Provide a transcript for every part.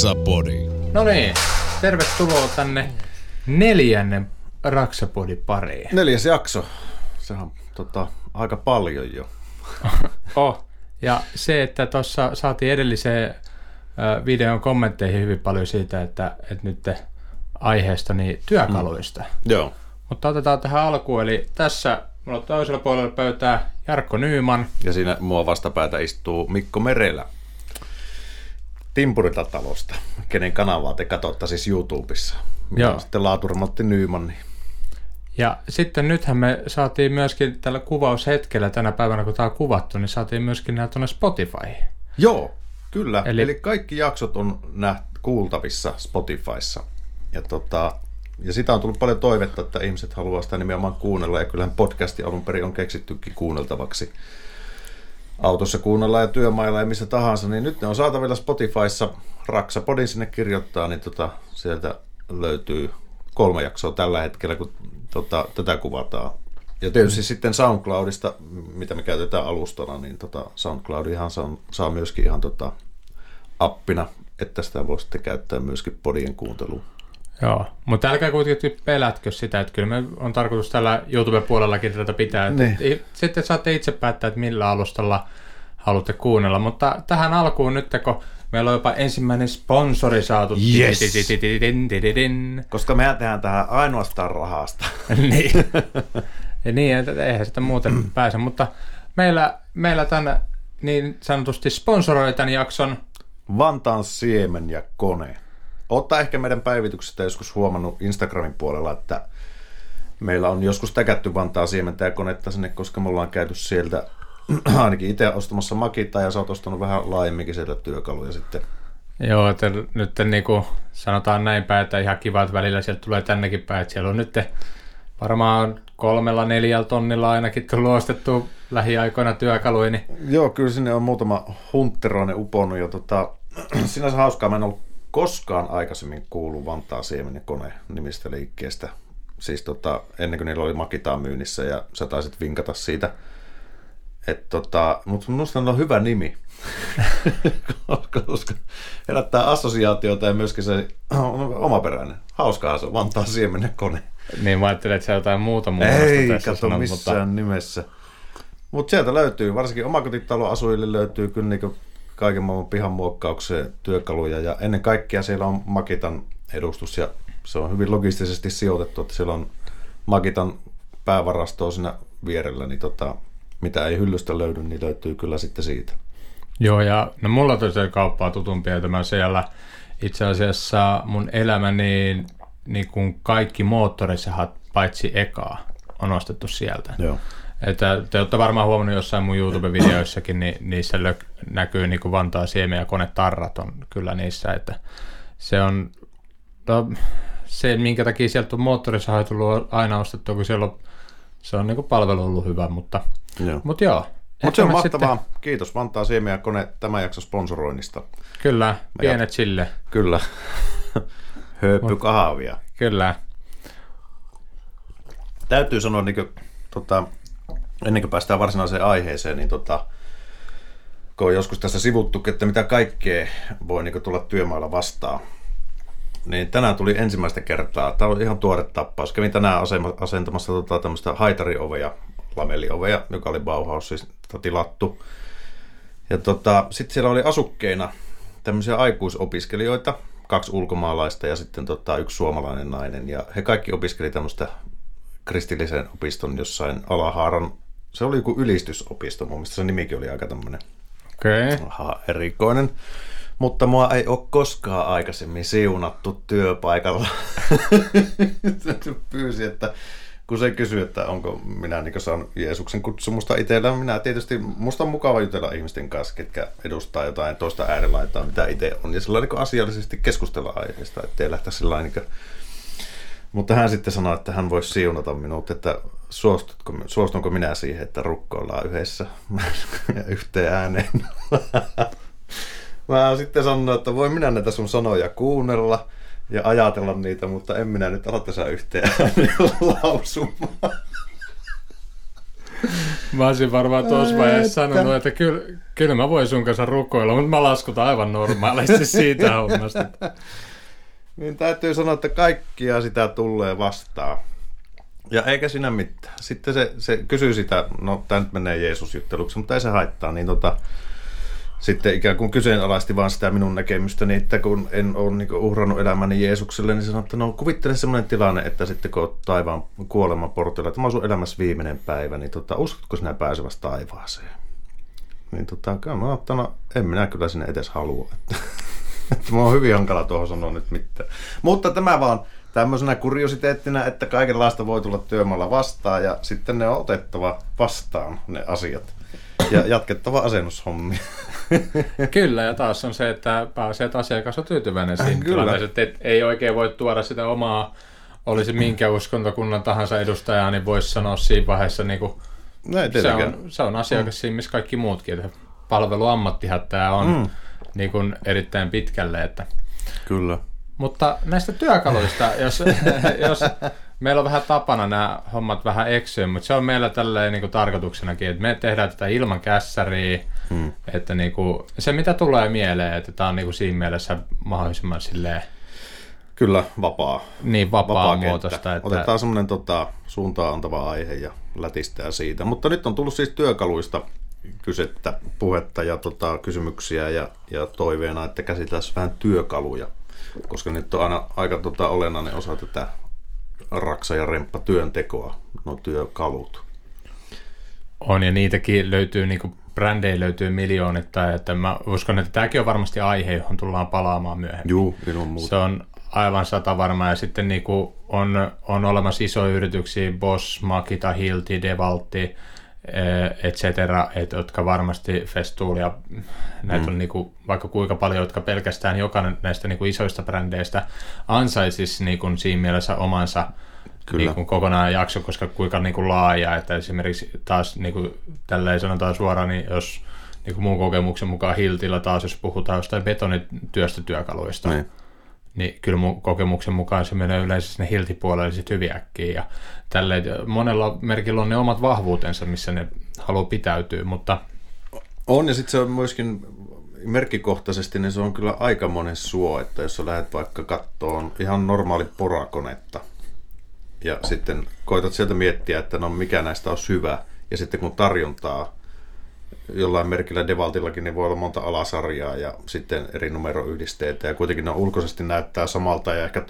Raksapodi. No niin, tervetuloa tänne neljännen Raksapodi pariin. Neljäs jakso. Sehän on tota, aika paljon jo. Oh. Ja se, että tuossa saatiin edelliseen videon kommentteihin hyvin paljon siitä, että, että nyt aiheesta niin työkaluista. Mm. Joo. Mutta otetaan tähän alkuun, eli tässä mulla on toisella puolella pöytää Jarkko Nyyman. Ja siinä mua vastapäätä istuu Mikko Merelä. Timpurilta talosta, kenen kanavaa te katsotte siis YouTubessa. Joo. olen sitten laaturemontti Nyyman. Niin. Ja sitten nythän me saatiin myöskin tällä kuvaushetkellä tänä päivänä, kun tämä on kuvattu, niin saatiin myöskin nämä tuonne Spotifyhin. Joo, kyllä. Eli- Eli, Eli kaikki jaksot on näht, kuultavissa Spotifyssa. Ja, tota, ja sitä on tullut paljon toivetta, että ihmiset haluaa sitä nimenomaan kuunnella. Ja kyllähän podcasti alun perin on keksittykin kuunneltavaksi. Autossa kuunnellaan ja työmailla ja missä tahansa, niin nyt ne on saatavilla Spotifyssa. Raksapodin sinne kirjoittaa, niin tota, sieltä löytyy kolme jaksoa tällä hetkellä, kun tota, tätä kuvataan. Ja tietysti sitten SoundCloudista, mitä me käytetään alustana, niin tota SoundCloudihan saa, saa myöskin ihan tota appina, että sitä voi sitten käyttää myöskin podien kuunteluun. Joo, mutta älkää kuitenkin pelätkö sitä, että kyllä me on tarkoitus tällä YouTube-puolellakin tätä pitää. Että Niin. Sitten saatte itse päättää, että millä alustalla haluatte kuunnella. Mutta tähän alkuun nyt, kun meillä on jopa ensimmäinen sponsori saatu. Yes. Koska mehän tehdään tähän ainoastaan rahasta. niin. Ja niin, että eihän sitä muuten pääse. Mutta meillä, meillä tänne niin sanotusti sponsoroi tämän jakson. Vantaan siemen ja kone. Ottaa ehkä meidän päivityksestä joskus huomannut Instagramin puolella, että meillä on joskus täkätty Vantaa siementä ja konetta sinne, koska me ollaan käyty sieltä ainakin itse ostamassa Makita ja sä oot ostanut vähän laajemminkin sieltä työkaluja sitten. Joo, että nyt niin kuin sanotaan näin päin, että ihan kiva, että välillä sieltä tulee tännekin päin. Että siellä on nyt varmaan kolmella neljällä tonnilla ainakin tullut ostettu lähiaikoina työkaluja, niin Joo, kyllä sinne on muutama huntteroinen uponnut ja tota, sinänsä hauskaa. Mä en ollut koskaan aikaisemmin kuullut Vantaa siemen ja kone nimistä liikkeestä. Siis tota, ennen kuin niillä oli Makitaa myynnissä ja sä taisit vinkata siitä. Et tota, mutta minusta on hyvä nimi, koska, koska herättää assosiaatiota ja myöskin se on omaperäinen. Hauskaahan se Vantaa siemen ja kone. Niin mä ajattelin, että se jotain muuta muuta Ei, tässä kato missään mutta... nimessä. Mutta sieltä löytyy, varsinkin omakotitaloasujille löytyy kyllä niinku kaiken maailman pihan muokkaukseen työkaluja ja ennen kaikkea siellä on Makitan edustus ja se on hyvin logistisesti sijoitettu, että siellä on Makitan päävarastoa siinä vierellä, niin tota, mitä ei hyllystä löydy, niin löytyy kyllä sitten siitä. Joo, ja no mulla tosiaan kauppaa tutumpia, että mä siellä itse asiassa mun elämäni niin kuin kaikki moottorisahat paitsi ekaa on ostettu sieltä. Joo. Että te olette varmaan huomannut jossain mun YouTube-videoissakin, niin niissä lö- näkyy niin kuin Vantaa siemen ja konetarrat on kyllä niissä, että se on, no, se minkä takia sieltä on moottorisaha tullut aina ostettua, kun siellä on, se on niin kuin palvelu ollut hyvä, mutta, Joo. mutta joo. Mutta se on me mahtavaa. Sitten... Kiitos Vantaa Siemen ja Kone tämän jakson sponsoroinnista. Kyllä, pienet sille. Kyllä. Hööppy kahvia. Kyllä. täytyy sanoa, niin kuin, tota, ennen kuin päästään varsinaiseen aiheeseen, niin tota, kun on joskus tässä sivuttu, että mitä kaikkea voi niin tulla työmailla vastaan, niin tänään tuli ensimmäistä kertaa, tämä on ihan tuore tappaus, kävin tänään asentamassa tota, tämmöistä haitariovea, lameliovea, joka oli Bauhausista tilattu. Ja tota, sitten siellä oli asukkeina tämmöisiä aikuisopiskelijoita, kaksi ulkomaalaista ja sitten tota, yksi suomalainen nainen. Ja he kaikki opiskeli tämmöistä kristillisen opiston jossain Alahaaran, se oli joku ylistysopisto, mun mielestä se nimikin oli aika tämmöinen Okei. Okay. aha, erikoinen. Mutta mua ei ole koskaan aikaisemmin siunattu työpaikalla. Pyysi, että kun se kysyi, että onko minä niin saanut Jeesuksen kutsumusta itsellä, minä tietysti, musta on mukava jutella ihmisten kanssa, ketkä edustaa jotain toista äärelaitaa, mitä itse on, ja sillä niin asiallisesti keskustella aiheesta, ettei lähteä sillä niin mutta hän sitten sanoi, että hän voisi siunata minut, että suostutko, suostunko minä siihen, että rukkoillaan yhdessä ja yhteen ääneen. Mä sitten sanoin, että voi minä näitä sun sanoja kuunnella ja ajatella niitä, mutta en minä nyt ala tässä yhteen ääneen lausumaan. Mä olisin varmaan tuossa vaiheessa sanonut, että kyllä, kyllä mä voin sun kanssa rukoilla, mutta mä laskutan aivan normaalisti siitä hommasta. Niin täytyy sanoa, että kaikkia sitä tulee vastaan. Ja eikä sinä mitään. Sitten se, se kysyy sitä, no tämä nyt menee Jeesus-jutteluksi, mutta ei se haittaa, niin tota, sitten ikään kuin kyseenalaisti vaan sitä minun näkemystäni, että kun en ole niin uhrannut elämäni Jeesukselle, niin sanoi, että no kuvittele semmoinen tilanne, että sitten kun olet taivaan kuoleman portilla, että mä sun elämässä viimeinen päivä, niin tota, uskotko sinä pääsevästä taivaaseen? Niin tota, mä ottanut, no, en minä kyllä sinne edes halua. Että, että mä oon hyvin hankala tuohon sanoa nyt mitään. Mutta tämä vaan tämmöisenä kuriositeettina, että kaikenlaista voi tulla työmaalla vastaan ja sitten ne on otettava vastaan ne asiat ja jatkettava asennushommia. Kyllä, ja taas on se, että pääsee, että asiakas on tyytyväinen siinä Kyllä. että ei oikein voi tuoda sitä omaa, olisi minkä uskontokunnan tahansa edustajaa, niin voisi sanoa siinä vaiheessa, niin kuin, no se, on, se on asiakas mm. siinä, missä kaikki muutkin. Että palveluammattihan tämä on mm. niin kuin erittäin pitkälle. Että. Kyllä. Mutta näistä työkaluista, jos, jos meillä on vähän tapana nämä hommat vähän eksyä, mutta se on meillä tälleen niin kuin tarkoituksenakin, että me tehdään tätä ilman kässäriä, hmm. että niin kuin, se mitä tulee mieleen, että tämä on niin kuin siinä mielessä mahdollisimman silleen, Kyllä, vapaa. Niin, vapaa, vapaa muotoista. Että... Otetaan semmoinen tota, suuntaan antava aihe ja lätistää siitä. Mutta nyt on tullut siis työkaluista kysettä, puhetta ja tota, kysymyksiä ja, ja toiveena, että käsitellään vähän työkaluja. Koska nyt on aina aika tota, olennainen osa tätä raksa- ja remppa työntekoa, no työkalut. On, ja niitäkin löytyy, niin kuin brändejä löytyy miljoonittain, että mä uskon, että tämäkin on varmasti aihe, johon tullaan palaamaan myöhemmin. Joo, ilman muuta. Se on aivan sata varma, ja sitten niin kuin on, on olemassa isoja yrityksiä, Boss, Makita, Hilti, Devalti, Eh, et cetera, et, jotka varmasti festuulia, näitä mm. on niinku, vaikka kuinka paljon, jotka pelkästään jokainen näistä niinku isoista brändeistä ansaisisi niinku siinä mielessä omansa Kyllä. Niinku kokonaan jakso, koska kuinka niinku laaja, että esimerkiksi taas niinku, tälleen sanotaan suoraan, niin jos niinku mun kokemuksen mukaan Hiltillä taas, jos puhutaan jostain betonityöstötyökaluista, niin niin kyllä mun kokemuksen mukaan se menee yleensä sinne hiltipuolelle sitten hyvin äkkiä. Ja tälleen, monella merkillä on ne omat vahvuutensa, missä ne haluaa pitäytyä, mutta... On, ja sitten se on myöskin merkkikohtaisesti, niin se on kyllä aika monen suo, että jos sä lähdet vaikka kattoon ihan normaali porakonetta, ja sitten koitat sieltä miettiä, että no mikä näistä on hyvä, ja sitten kun tarjontaa jollain merkillä Devaltillakin niin voi olla monta alasarjaa ja sitten eri numeroyhdisteitä ja kuitenkin ne ulkoisesti näyttää samalta ja ehkä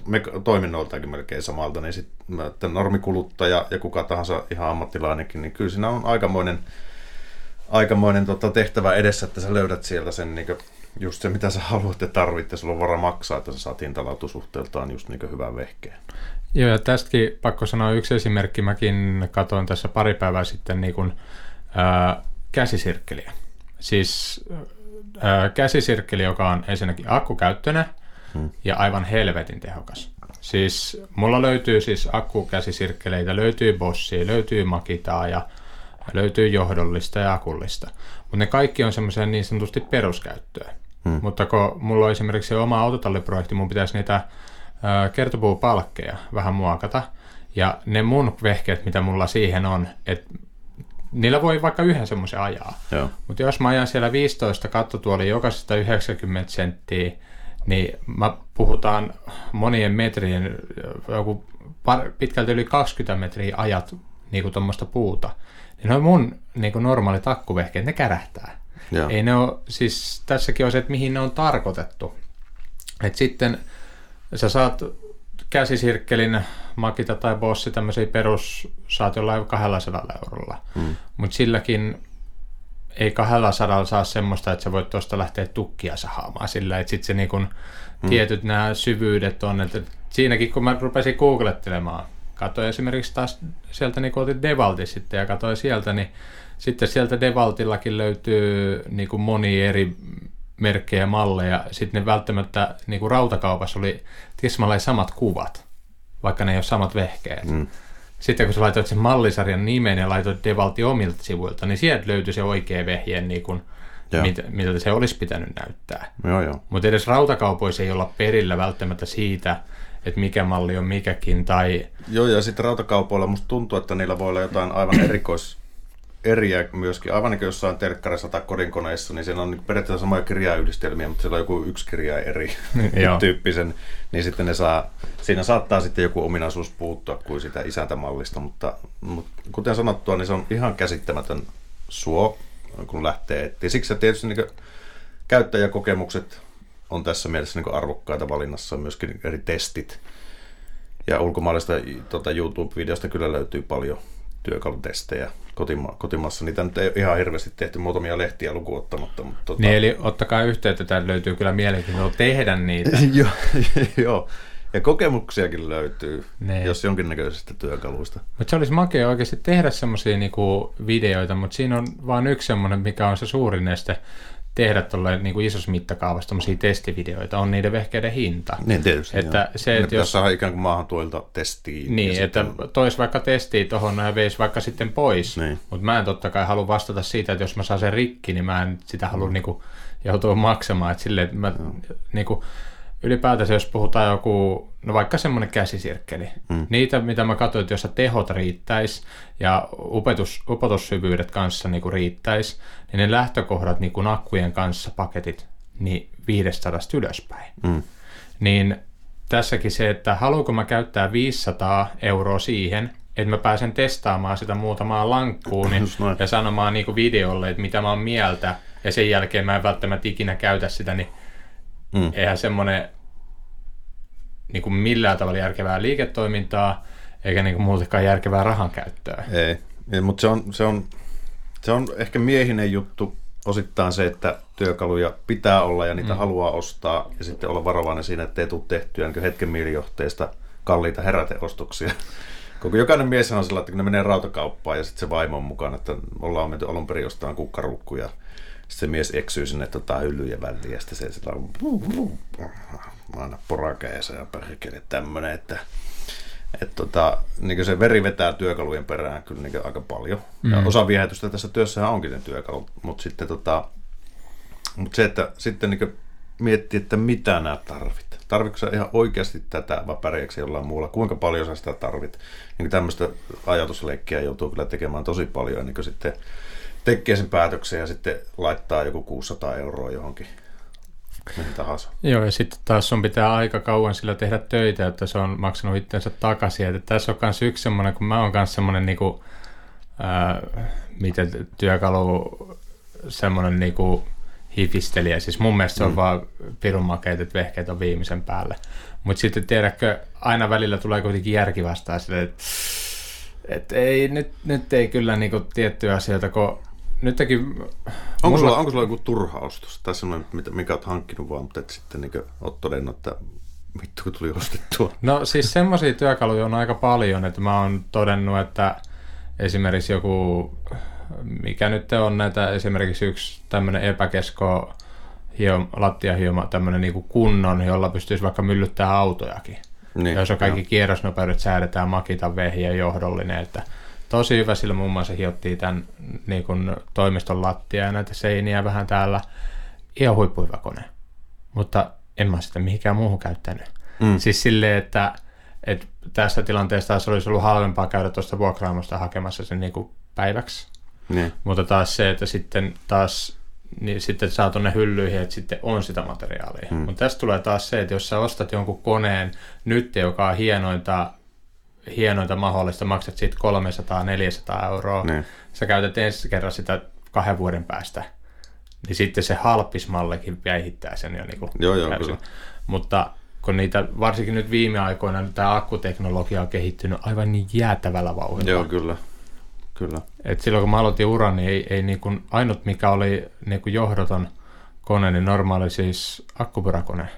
toiminnoiltakin melkein samalta, niin sitten normikuluttaja ja kuka tahansa ihan ammattilainenkin, niin kyllä siinä on aikamoinen, aikamoinen tota, tehtävä edessä, että sä löydät sieltä sen niin just se, mitä sä haluat ja tarvit, ja sulla on vara maksaa, että sä saat hintalautusuhteeltaan just niin hyvän vehkeen. Joo, ja tästäkin pakko sanoa yksi esimerkki. Mäkin katsoin tässä pari päivää sitten niin kun, ää, käsisirkkeliä. Siis äh, käsisirkkeli, joka on ensinnäkin akkukäyttöinen hmm. ja aivan helvetin tehokas. Siis mulla löytyy siis akkukäsisirkkeleitä, löytyy Bossia, löytyy Makitaa ja löytyy johdollista ja akullista. Mutta ne kaikki on semmoisia niin sanotusti peruskäyttöä. Hmm. Mutta kun mulla on esimerkiksi oma autotalliprojekti, mun pitäisi niitä äh, kertopuupalkkeja vähän muokata. Ja ne mun vehkeet, mitä mulla siihen on, että niillä voi vaikka yhden semmoisen ajaa. Mutta jos mä ajan siellä 15 kattotuoli jokaisesta 90 senttiä, niin mä puhutaan monien metrien, joku par, pitkälti yli 20 metriä ajat niin kuin tuommoista puuta. Niin ne on mun niin kuin normaali takkuvehkeet, ne kärähtää. Joo. Ei ne ole, siis tässäkin on se, että mihin ne on tarkoitettu. Et sitten sä saat käsisirkkelin Makita tai Bossi tämmöisiä perus saat jollain 200 eurolla. Mm. Mutta silläkin ei 200 saa semmoista, että sä voit tuosta lähteä tukkia sahaamaan sillä, että sitten se niin kun mm. tietyt nämä syvyydet on, että siinäkin kun mä rupesin googlettelemaan, katsoin esimerkiksi taas sieltä niin otin Devalti sitten ja katsoin sieltä, niin sitten sieltä Devaltillakin löytyy niin kuin moni eri merkkejä, malleja. Sitten ne välttämättä niin kuin rautakaupassa oli tismalleen samat kuvat, vaikka ne ei ole samat vehkeet. Mm. Sitten kun sä laitoit sen mallisarjan nimen ja laitoit Devalti omilta sivuilta, niin sieltä löytyi se oikea vehje, niin kuin, mit, mitä se olisi pitänyt näyttää. Mutta edes rautakaupoissa ei olla perillä välttämättä siitä, että mikä malli on mikäkin. Tai... Joo, ja sitten rautakaupoilla musta tuntuu, että niillä voi olla jotain aivan erikois eriä myöskin, aivan niin kuin jossain telkkarissa tai kodinkoneissa, niin siellä on niin periaatteessa samoja kirjayhdistelmiä, mutta siellä on joku yksi kirja eri tyyppisen, niin sitten ne saa, siinä saattaa sitten joku ominaisuus puuttua kuin sitä isäntämallista, mutta, mutta kuten sanottua, niin se on ihan käsittämätön suo, kun lähtee etsiä. Siksi tietysti niin käyttäjäkokemukset on tässä mielessä niin arvokkaita valinnassa, myöskin eri testit. Ja ulkomaalaisista tota, YouTube-videosta kyllä löytyy paljon työkalutestejä kotima- kotimassa. Niitä nyt ei ihan hirveästi tehty, muutamia lehtiä lukuun ottamatta. Mutta tota... Niin, eli ottakaa yhteyttä, että löytyy kyllä mielenkiintoista tehdä niitä. joo, joo. Ja kokemuksiakin löytyy, ne. Niin. jos jonkinnäköisistä työkaluista. Mutta se olisi makea oikeasti tehdä semmoisia niinku videoita, mutta siinä on vain yksi semmoinen, mikä on se suurin este tehdä tuolle niin kuin isossa mittakaavassa tämmöisiä testivideoita, on niiden vehkeiden hinta. Niin tietysti. Että se, että jos saada ikään kuin maahan tuolta testiin. Niin, että sitten... tois vaikka testiin tuohon ja veisi vaikka sitten pois. Niin. Mutta mä en totta kai halua vastata siitä, että jos mä saan sen rikki, niin mä en sitä halua mm. niin kuin, joutua maksamaan. Että silleen, että mä, mm. niin kuin, ylipäätänsä jos puhutaan joku, no vaikka semmoinen käsisirkkeli, mm. niitä mitä mä katsoin, että jos tehot riittäisi ja upetus, upotussyvyydet kanssa niin kuin riittäisi, niin ne lähtökohdat niin kuin akkujen kanssa paketit, niin 500 ylöspäin. Mm. Niin tässäkin se, että haluanko mä käyttää 500 euroa siihen, että mä pääsen testaamaan sitä muutamaa lankkuun niin, ja sanomaan niin kuin videolle, että mitä mä oon mieltä, ja sen jälkeen mä en välttämättä ikinä käytä sitä, niin Mm. Eihän semmoinen niin kuin millään tavalla järkevää liiketoimintaa, eikä niin kuin muutenkaan järkevää rahan käyttöä. Ei, Ei mutta se on, se, on, se on ehkä miehinen juttu osittain se, että työkaluja pitää olla ja niitä mm. haluaa ostaa ja sitten olla varovainen siinä, että ei tule tehtyä niin hetken mielijohteista kalliita heräteostoksia. Koko jokainen mies on sillä, että kun ne menee rautakauppaan ja sitten se vaimo on mukana, että ollaan menty alun perin jostain kukkarukkuja se mies eksyy sinne tota, hyllyjen väliin ja sitten se sillä on aina porakeessa ja perkele tämmöinen, että et tota, niin se veri vetää työkalujen perään kyllä niin aika paljon. Mm. Ja osa viehätystä tässä työssä onkin ne työkalut, mutta sitten tota, mutta se, että sitten niin miettii, että mitä nämä tarvit. Tarvitsetko ihan oikeasti tätä vai pärjääkö jollain muulla? Kuinka paljon sä sitä tarvit? Niin tämmöistä ajatusleikkiä joutuu kyllä tekemään tosi paljon, niin sitten tekee sen päätöksen ja sitten laittaa joku 600 euroa johonkin mihin tahansa. Joo, ja sitten taas sun pitää aika kauan sillä tehdä töitä, että se on maksanut itsensä takaisin. Että tässä on myös yksi semmoinen, kun mä oon myös semmoinen niinku, ää, miten työkalu, semmoinen niinku hifistelijä. Siis mun mielestä se on mm. vaan pirun makeet, että vehkeet on viimeisen päälle. Mutta sitten tiedätkö, aina välillä tulee kuitenkin järki vastaan sille, että et ei, nyt, nyt ei kyllä niinku tiettyjä asioita, kun nytkin... Onko, mulla... sulla, onko sulla joku turha ostos? Tai semmoinen, mikä olet hankkinut vaan, mutta et sitten niin olet todennut, että vittu kun tuli ostettua. No siis semmoisia työkaluja on aika paljon, että mä oon todennut, että esimerkiksi joku, mikä nyt on näitä, esimerkiksi yksi tämmöinen epäkesko hio, lattiahioma, tämmöinen niin kunnon, jolla pystyisi vaikka myllyttämään autojakin. Niin, jos on kaikki jo. kierrosnopeudet säädetään Makita vehiä johdollinen, että tosi hyvä, sillä muun muassa hiottiin tämän niin kuin, toimiston lattia ja näitä seiniä vähän täällä. Ihan huippuhyvä kone. Mutta en mä sitä mihinkään muuhun käyttänyt. Mm. Siis silleen, että, että tässä tilanteessa taas olisi ollut halvempaa käydä tuosta vuokraamosta hakemassa sen niin kuin päiväksi. Niin. Mutta taas se, että sitten taas niin sitten saa tuonne hyllyihin, että sitten on sitä materiaalia. Hmm. Mutta tästä tulee taas se, että jos sä ostat jonkun koneen nyt, joka on hienointa hienointa mahdollista, maksat siitä 300-400 euroa, niin. sä käytät ensi kerran sitä kahden vuoden päästä, niin sitten se halpismallekin päihittää sen jo niin kuin joo, joo, kyllä. Mutta kun niitä, varsinkin nyt viime aikoina, niin tämä akkuteknologia on kehittynyt aivan niin jäätävällä vauhdilla. Joo, kyllä. kyllä. Et silloin kun mä aloitin uran, niin ei, ei niin kuin, ainut mikä oli niin kuin johdoton kone, niin normaali siis akkupyräkone.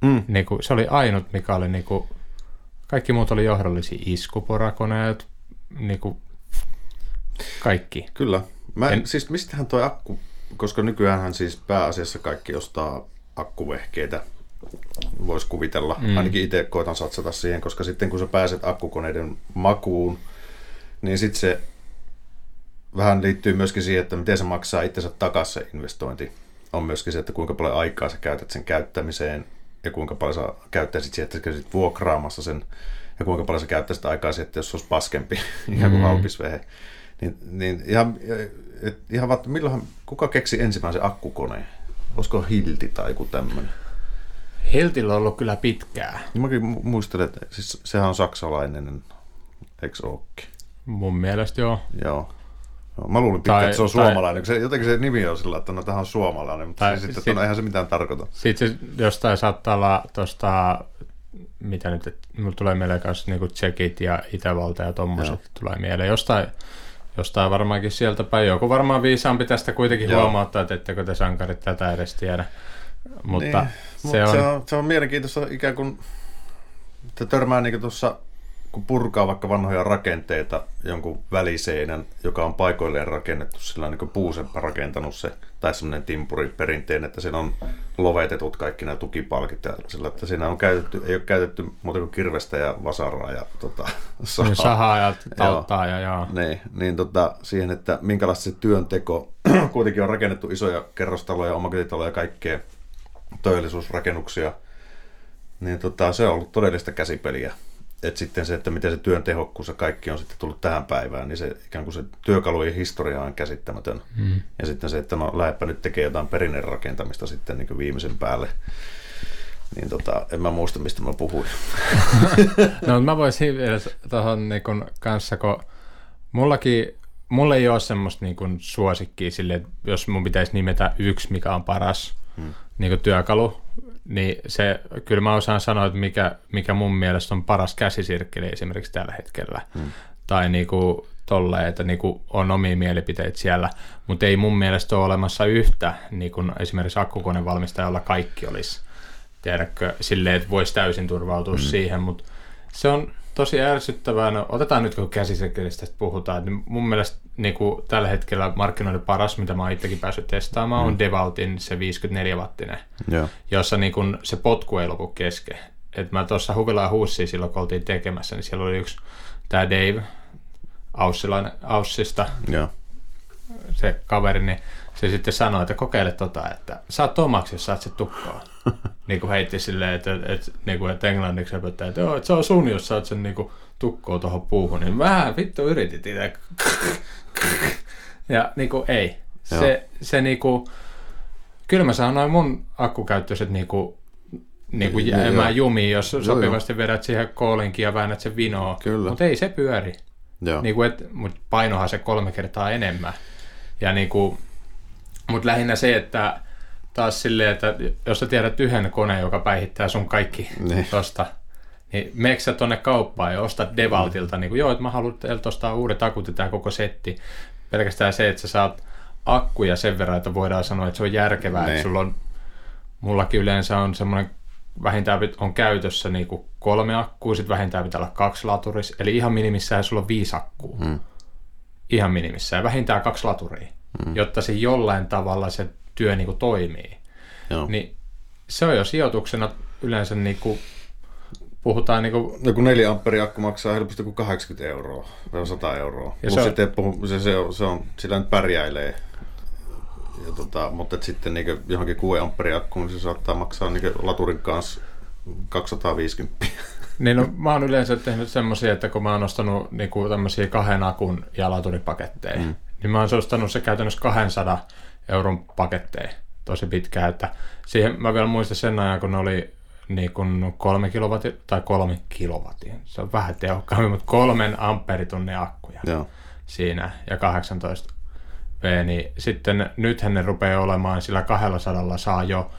Mm. Niin kuin, se oli ainut, mikä oli niin kuin kaikki muut oli johdollisia iskuporakoneet, niin kuin kaikki. Kyllä. Mä, en... Siis mistähän toi akku, koska nykyään siis pääasiassa kaikki ostaa akkuvehkeitä, voisi kuvitella. Mm. Ainakin itse koitan satsata siihen, koska sitten kun sä pääset akkukoneiden makuun, niin sitten se vähän liittyy myöskin siihen, että miten se maksaa itsensä takaisin se investointi. On myöskin se, että kuinka paljon aikaa sä käytät sen käyttämiseen, ja kuinka paljon sä käyttäisit siihen, että sä vuokraamassa sen, ja kuinka paljon sä käyttäisit aikaa siihen, että jos se olisi paskempi, ihan kuin mm. halpisvehe. Niin, niin ihan, et, ihan vaikka, milloinhan, kuka keksi ensimmäisen akkukoneen? Olisiko Hilti tai joku tämmöinen? Hiltillä on ollut kyllä pitkää. Mäkin muistelen, että siis sehän on saksalainen, eikö ookin? Mun mielestä joo. Joo. Joo, mä luulin pitkään, että se on suomalainen. Se, jotenkin se nimi on sillä, että no tähän on suomalainen, mutta tai, sitten sit, no, eihän se mitään tarkoita. Sitten se jostain saattaa olla tuosta, mitä nyt, mulla tulee mieleen kanssa niin Tsekit ja Itävalta ja tommoset tulee mieleen. Jostain, jostain varmaankin sieltä päin. Joku varmaan viisaampi tästä kuitenkin Joo. huomauttaa, että ettekö te sankarit tätä edes tiedä. Mutta niin, se, on... se, on, se on mielenkiintoista ikään kuin, että törmää niin tuossa kun purkaa vaikka vanhoja rakenteita, jonkun väliseinän, joka on paikoilleen rakennettu, sillä on niin puuseppa rakentanut se, tai semmoinen timpuri perinteinen, että siinä on lovetetut kaikki nämä tukipalkit, ja sillä, että siinä on käytetty, ei ole käytetty muuta kuin kirvestä ja vasaraa ja tota, sahaa. Sahaa ja tauttaa ja joo. Niin, niin tota, siihen, että minkälaista se työnteko, kuitenkin on rakennettu isoja kerrostaloja, omakotitaloja ja kaikkea, todellisuusrakennuksia, niin tota, se on ollut todellista käsipeliä että sitten se, että miten se työn tehokkuus ja kaikki on sitten tullut tähän päivään, niin se ikään kuin se työkalujen historia on käsittämätön. Mm. Ja sitten se, että no lähdepä nyt tekee jotain perinnerakentamista sitten niin kuin viimeisen päälle. Niin tota, en mä muista, mistä mä puhuin. no mä voisin vielä tuohon niin kanssa, kun mullakin, mulla ei ole semmoista niin kuin suosikkia sille, jos mun pitäisi nimetä yksi, mikä on paras hmm. niin työkalu, niin se, kyllä mä osaan sanoa, että mikä, mikä mun mielestä on paras käsisirkkeli esimerkiksi tällä hetkellä. Hmm. Tai niinku tolleen, että niinku on omia mielipiteitä siellä, mutta ei mun mielestä ole olemassa yhtä, niin kuin esimerkiksi akkukonevalmistajalla kaikki olisi, tiedätkö, silleen, että voisi täysin turvautua hmm. siihen, mutta se on tosi ärsyttävää. No, otetaan nyt, kun käsisekkelistä puhutaan, niin mun mielestä niin kuin tällä hetkellä markkinoiden paras, mitä mä oon itsekin päässyt testaamaan, mm. on Devaltin se 54-wattinen, yeah. jossa niin kuin se potku ei lopu kesken. Et mä tuossa Huvilaa Huussia silloin, kun oltiin tekemässä, niin siellä oli yksi, tämä Dave Aussista, yeah. se kaveri, niin se sitten sanoi, että kokeile tota, että saat Tomaksi, jos saat se tukkoa. niin kuin heitti silleen, että, että, että, niin kuin, että englanniksi että, että, että se on sun, jos saat sen niin kuin, tukkoa tuohon puuhun. Niin vähän vittu yritit itse. ja niin kuin, ei. Se, se niin kuin, kyllä mä sanoin mun akkukäyttöiset niin kuin, niin kuin jäämään jumiin, jos joo, sopivasti joo. vedät siihen koolinkin ja väännät sen vinoa. Mutta ei se pyöri. Niin kuin, et, mut painohan se kolme kertaa enemmän. Ja niin kuin, mutta lähinnä se, että taas silleen, että jos sä tiedät yhden koneen, joka päihittää sun kaikki niin. tosta, niin meneekö sä tonne kauppaan ja ostat Devaltilta, mm. niin kuin, joo, että mä haluan ostaa uudet akut ja tämä koko setti. Pelkästään se, että sä saat akkuja sen verran, että voidaan sanoa, että se on järkevää, niin. että sulla on, mullakin yleensä on semmoinen vähintään on käytössä niin kuin kolme akkua, sitten vähintään pitää olla kaksi laturis, eli ihan minimissään sulla on viisi akkua. Mm. Ihan minimissään, vähintään kaksi laturia mm. jotta se jollain tavalla se työ niin kuin toimii. Joo. Niin se on jo sijoituksena yleensä niin kuin, puhutaan niin kuin... No kun 4 amperi akku maksaa helposti kuin 80 euroa, vai 100 euroa. Ja se, on... sitten, se, se, on, se on, sillä nyt pärjäilee. Ja tota, mutta sitten niin johonkin 6 amperi akkuun niin se saattaa maksaa niin laturin kanssa 250. Niin no, mä oon yleensä tehnyt semmoisia, että kun mä oon ostanut niin kuin tämmöisiä kahden akun ja laturipaketteja, mm niin mä oon ostanut se käytännössä 200 euron paketteja tosi pitkään, että siihen mä vielä muistan sen ajan, kun ne oli niin kuin kolme kilowattia, tai kolme kilowattia, se on vähän tehokkaammin, mutta kolmen amperitunnin akkuja Joo. siinä, ja 18 V, niin sitten nythän ne rupeaa olemaan, sillä 200 saa jo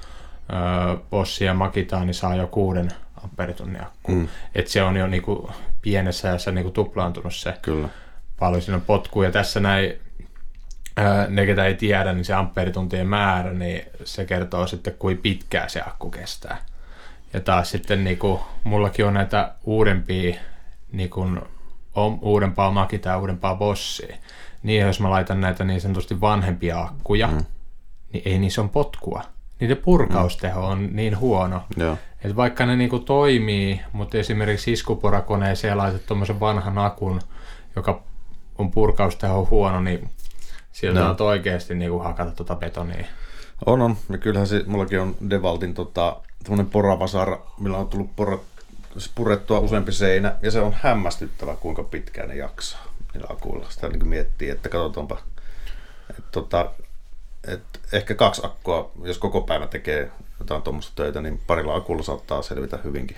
Bossi ja Makita, niin saa jo kuuden amperitunnin akku. Mm. että se on jo niinku pienessä ajassa niinku tuplaantunut se Kyllä. paljon siinä potkuu. Ja tässä näin ne, ketä ei tiedä, niin se amperituntien määrä, niin se kertoo sitten, kuin pitkää se akku kestää. Ja taas sitten niin kuin, mullakin on näitä uudempia, niin kuin, uudempaa Makita ja uudempaa Bossia. Niin jos mä laitan näitä niin sanotusti vanhempia akkuja, mm. niin ei niissä on potkua. Niiden purkausteho on niin huono, Joo. että vaikka ne niinku toimii, mutta esimerkiksi iskuporakoneeseen laitat tuommoisen vanhan akun, joka on purkausteho huono, niin Sieltä no. on oikeasti niin kuin hakata tuota betonia. On, on. Ja kyllähän se, mullakin on Devaltin tota, poravasara, millä on tullut porat, purettua useampi seinä, ja se on hämmästyttävä, kuinka pitkään ne jaksaa. niillä akuilla. Sitä niin miettii, että katsotaanpa. Et, tota, et ehkä kaksi akkua, jos koko päivä tekee jotain tuommoista töitä, niin parilla akulla saattaa selvitä hyvinkin.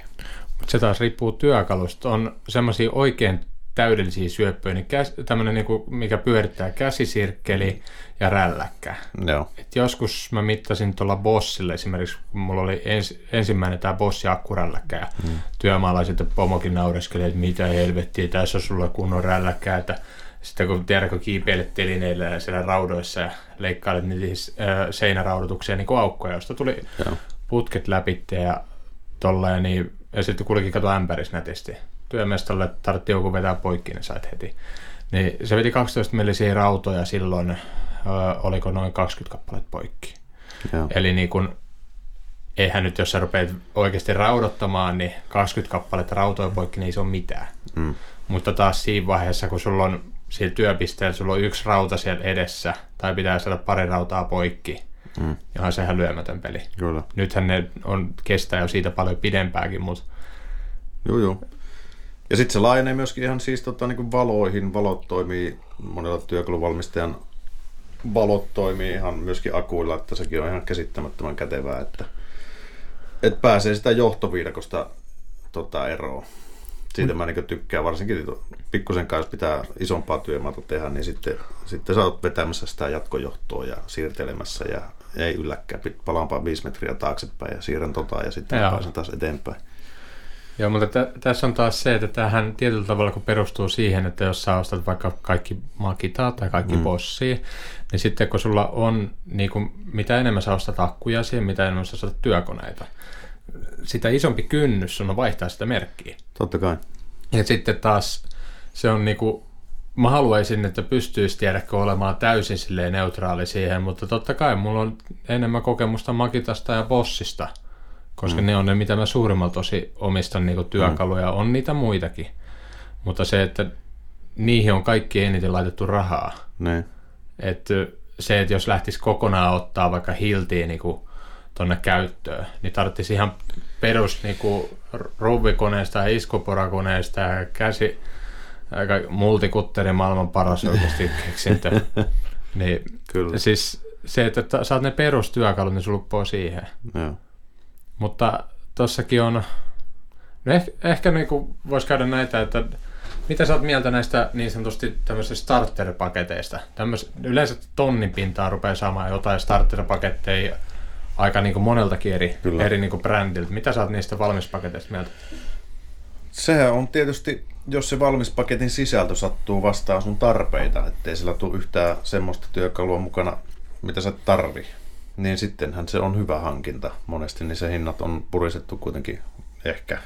Mutta se taas riippuu työkalusta. On semmoisia oikein täydellisiä syöppöjä, niin käs, tämmöinen, niin kuin, mikä pyörittää käsisirkkeli ja rälläkkä. Joo. Et joskus mä mittasin tuolla Bossille esimerkiksi, kun mulla oli ens, ensimmäinen tämä Bossi akkurälläkkä ja mm. työmaalla sitten pomokin naureskeli, että mitä helvettiä, tässä on sulla kunnon rälläkkä, että sitten kun tiedätkö kiipeilet telineillä ja siellä raudoissa ja leikkailet niitä äh, seinäraudotuksia niin kuin aukkoja, josta tuli Joo. putket läpi ja tolleen, niin, ja sitten kuitenkin kato ämpäris nätisti. Työmestolle tarvittiin joku vetää poikki, niin sait heti. Niin se veti 12 millisiä rautoja silloin, ö, oliko noin 20 kappaletta poikki. Joo. Eli niin kun, eihän nyt, jos sä rupeat oikeasti raudottamaan, niin 20 kappaletta rautoja poikki, niin ei se ole mitään. Mm. Mutta taas siinä vaiheessa, kun sulla on sillä työpisteellä, sulla on yksi rauta siellä edessä, tai pitää saada pari rautaa poikki, mm. johon sehän lyömätön peli. Kyllä. Nythän ne on, kestää jo siitä paljon pidempääkin, mutta... Joo, joo. Ja sitten se laajenee myöskin ihan siis tota, niin valoihin. Valot toimii monella työkaluvalmistajan valot toimii ihan myöskin akuilla, että sekin on ihan käsittämättömän kätevää, että, että pääsee sitä johtoviidakosta tota, eroon. Siitä mä niin tykkään, varsinkin pikkusen kanssa pitää isompaa työmaata tehdä, niin sitten, sitten sä oot vetämässä sitä jatkojohtoa ja siirtelemässä ja ei ylläkään. Palaanpa viisi metriä taaksepäin ja siirrän tota ja sitten Jaa. pääsen taas eteenpäin. Joo, mutta t- tässä on taas se, että tähän tietyllä tavalla kun perustuu siihen, että jos sä ostat vaikka kaikki makitaa tai kaikki mm. bossia, niin sitten kun sulla on, niin kuin, mitä enemmän sä ostat akkuja siihen, mitä enemmän sä ostat työkoneita, sitä isompi kynnys on vaihtaa sitä merkkiä. Totta kai. Ja sitten taas se on niin kuin, mä haluaisin, että pystyisi tiedäkö olemaan täysin silleen neutraali siihen, mutta totta kai mulla on enemmän kokemusta Makitasta ja Bossista – koska mm. ne on ne, mitä mä suurimmalta osin omistan niin työkaluja. Mm. On niitä muitakin, mutta se, että niihin on kaikki eniten laitettu rahaa. Ne. Että se, että jos lähtisi kokonaan ottaa vaikka hiltiin niin tuonne käyttöön, niin tarvitsisi ihan perus niin kuin ruvikoneesta ja iskuporakoneesta ja käsi, aika multikutteri maailman paras oikeasti keksintö. niin, Kyllä. Siis se, että saat ne perustyökalut, niin se siihen. Joo. Mutta tossakin on, no ehkä, ehkä niin voisi käydä näitä, että mitä sä oot mieltä näistä niin sanotusti tämmöisistä starter-paketeista? Tämmöis, yleensä tonnin pintaa rupeaa saamaan jotain starter-paketteja aika niin kuin moneltakin eri, eri niin kuin brändiltä. Mitä sä oot niistä valmispaketeista mieltä? Sehän on tietysti, jos se valmispaketin sisältö sattuu vastaan sun tarpeita, ettei sillä tule yhtään semmoista työkalua mukana, mitä sä tarvii niin sittenhän se on hyvä hankinta. Monesti niin se hinnat on purisettu kuitenkin ehkä.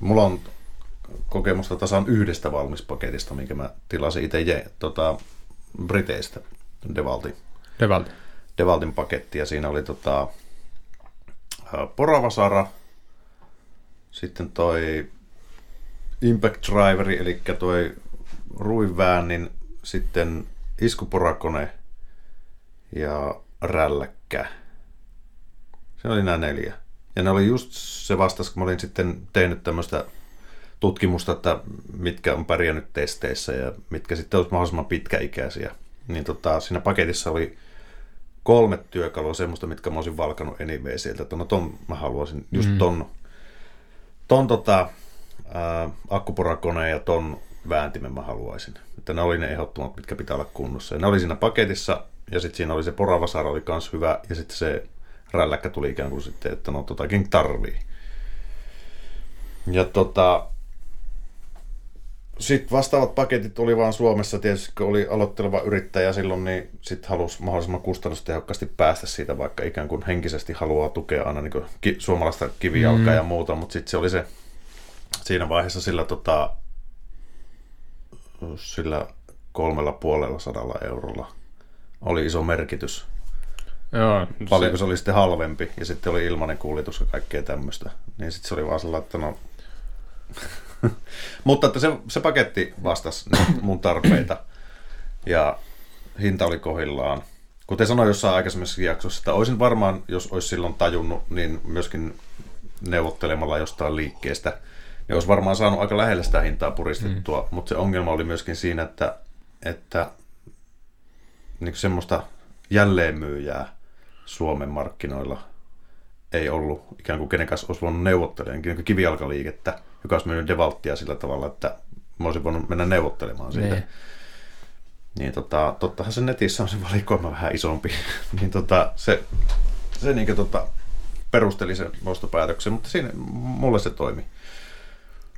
Mulla on kokemusta tasan yhdestä valmispaketista, minkä mä tilasin itse je, tota, Briteistä, Devalti. Devalti. Devaltin paketti ja siinä oli tota, Poravasara, sitten toi Impact Driveri, eli toi ruiväännin, sitten iskuporakone ja rälläkkä. Se oli nämä neljä. Ja ne oli just se vastas, kun mä olin sitten tehnyt tämmöistä tutkimusta, että mitkä on pärjännyt testeissä ja mitkä sitten olisi mahdollisimman pitkäikäisiä. Niin tota, siinä paketissa oli kolme työkalua, semmoista, mitkä mä olisin valkannut anyway sieltä, että no ton mä haluaisin, just mm. ton, ton tota, ää, akkuporakoneen ja ton vääntimen mä haluaisin. Että ne oli ne ehdottomat, mitkä pitää olla kunnossa. Ja ne oli siinä paketissa ja sitten siinä oli se poravasara oli kans hyvä, ja sitten se rälläkkä tuli ikään kuin sitten, että no totakin tarvii. Ja tota, sitten vastaavat paketit oli vaan Suomessa, tietysti kun oli aloitteleva yrittäjä silloin, niin sitten halusi mahdollisimman kustannustehokkaasti päästä siitä, vaikka ikään kuin henkisesti haluaa tukea aina niin ki- suomalaista kivijalkaa mm. ja muuta, mutta sitten se oli se siinä vaiheessa sillä, tota, sillä kolmella puolella sadalla eurolla oli iso merkitys. Joo, Paljonko se... se oli sitten halvempi ja sitten oli ilmainen kuljetus ja kaikkea tämmöistä. Niin sitten se oli vaan sellainen, että no... Mutta että se, se paketti vastasi mun tarpeita ja hinta oli kohillaan. Kuten sanoin jossain aikaisemmassa jaksossa, että olisin varmaan, jos olisi silloin tajunnut, niin myöskin neuvottelemalla jostain liikkeestä, niin olisi varmaan saanut aika lähellä sitä hintaa puristettua, mm. mutta se ongelma oli myöskin siinä, että että niin semmoista jälleenmyyjää Suomen markkinoilla ei ollut ikään kuin kenen kanssa olisi voinut neuvottelemaan, niin kivijalkaliikettä, joka olisi myynyt Devalttia sillä tavalla, että mä olisin voinut mennä neuvottelemaan siitä. Niin. Niin tota, tottahan se netissä on se valikoima vähän isompi. niin tota, se, se niin tota, perusteli sen ostopäätöksen, mutta siinä mulle se toimi.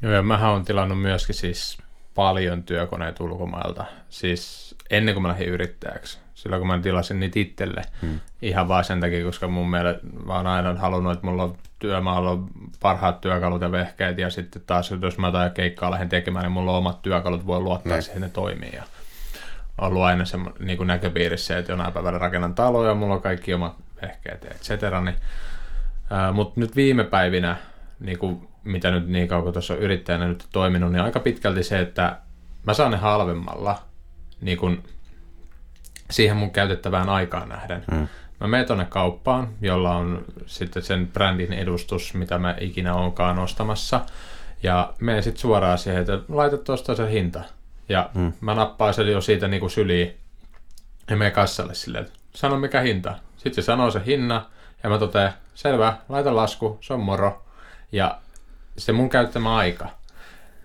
Joo, ja mähän on tilannut myöskin siis paljon työkoneita ulkomailta. Siis ennen kuin mä lähdin yrittäjäksi. Silloin kun mä tilasin niitä itselle. Hmm. Ihan vaan sen takia, koska mun mielestä mä oon aina halunnut, että mulla on työmaalla on parhaat työkalut ja vehkeet. Ja sitten taas, jos mä jotain keikkaa lähden tekemään, niin mulla on omat työkalut, voi luottaa hmm. siihen, ne toimii. Ja ollut aina se niin kuin näköpiirissä, että jonain päivänä rakennan taloja, mulla on kaikki omat vehkeet, et cetera. Niin, mutta nyt viime päivinä, niin kuin, mitä nyt niin kauan kuin tuossa yrittäjänä nyt toiminut, niin aika pitkälti se, että mä saan ne halvemmalla niin kuin, siihen mun käytettävään aikaan nähden. Mm. Mä menen tuonne kauppaan, jolla on sitten sen brändin edustus, mitä mä ikinä onkaan ostamassa. Ja menen sitten suoraan siihen, että laita tuosta se hinta. Ja mm. mä nappaan sen jo siitä niin kuin syliin ja menen kassalle silleen, että sano mikä hinta. Sitten se sanoo se hinna ja mä totean, selvä, laita lasku, se on moro. Ja se mun käyttämä aika.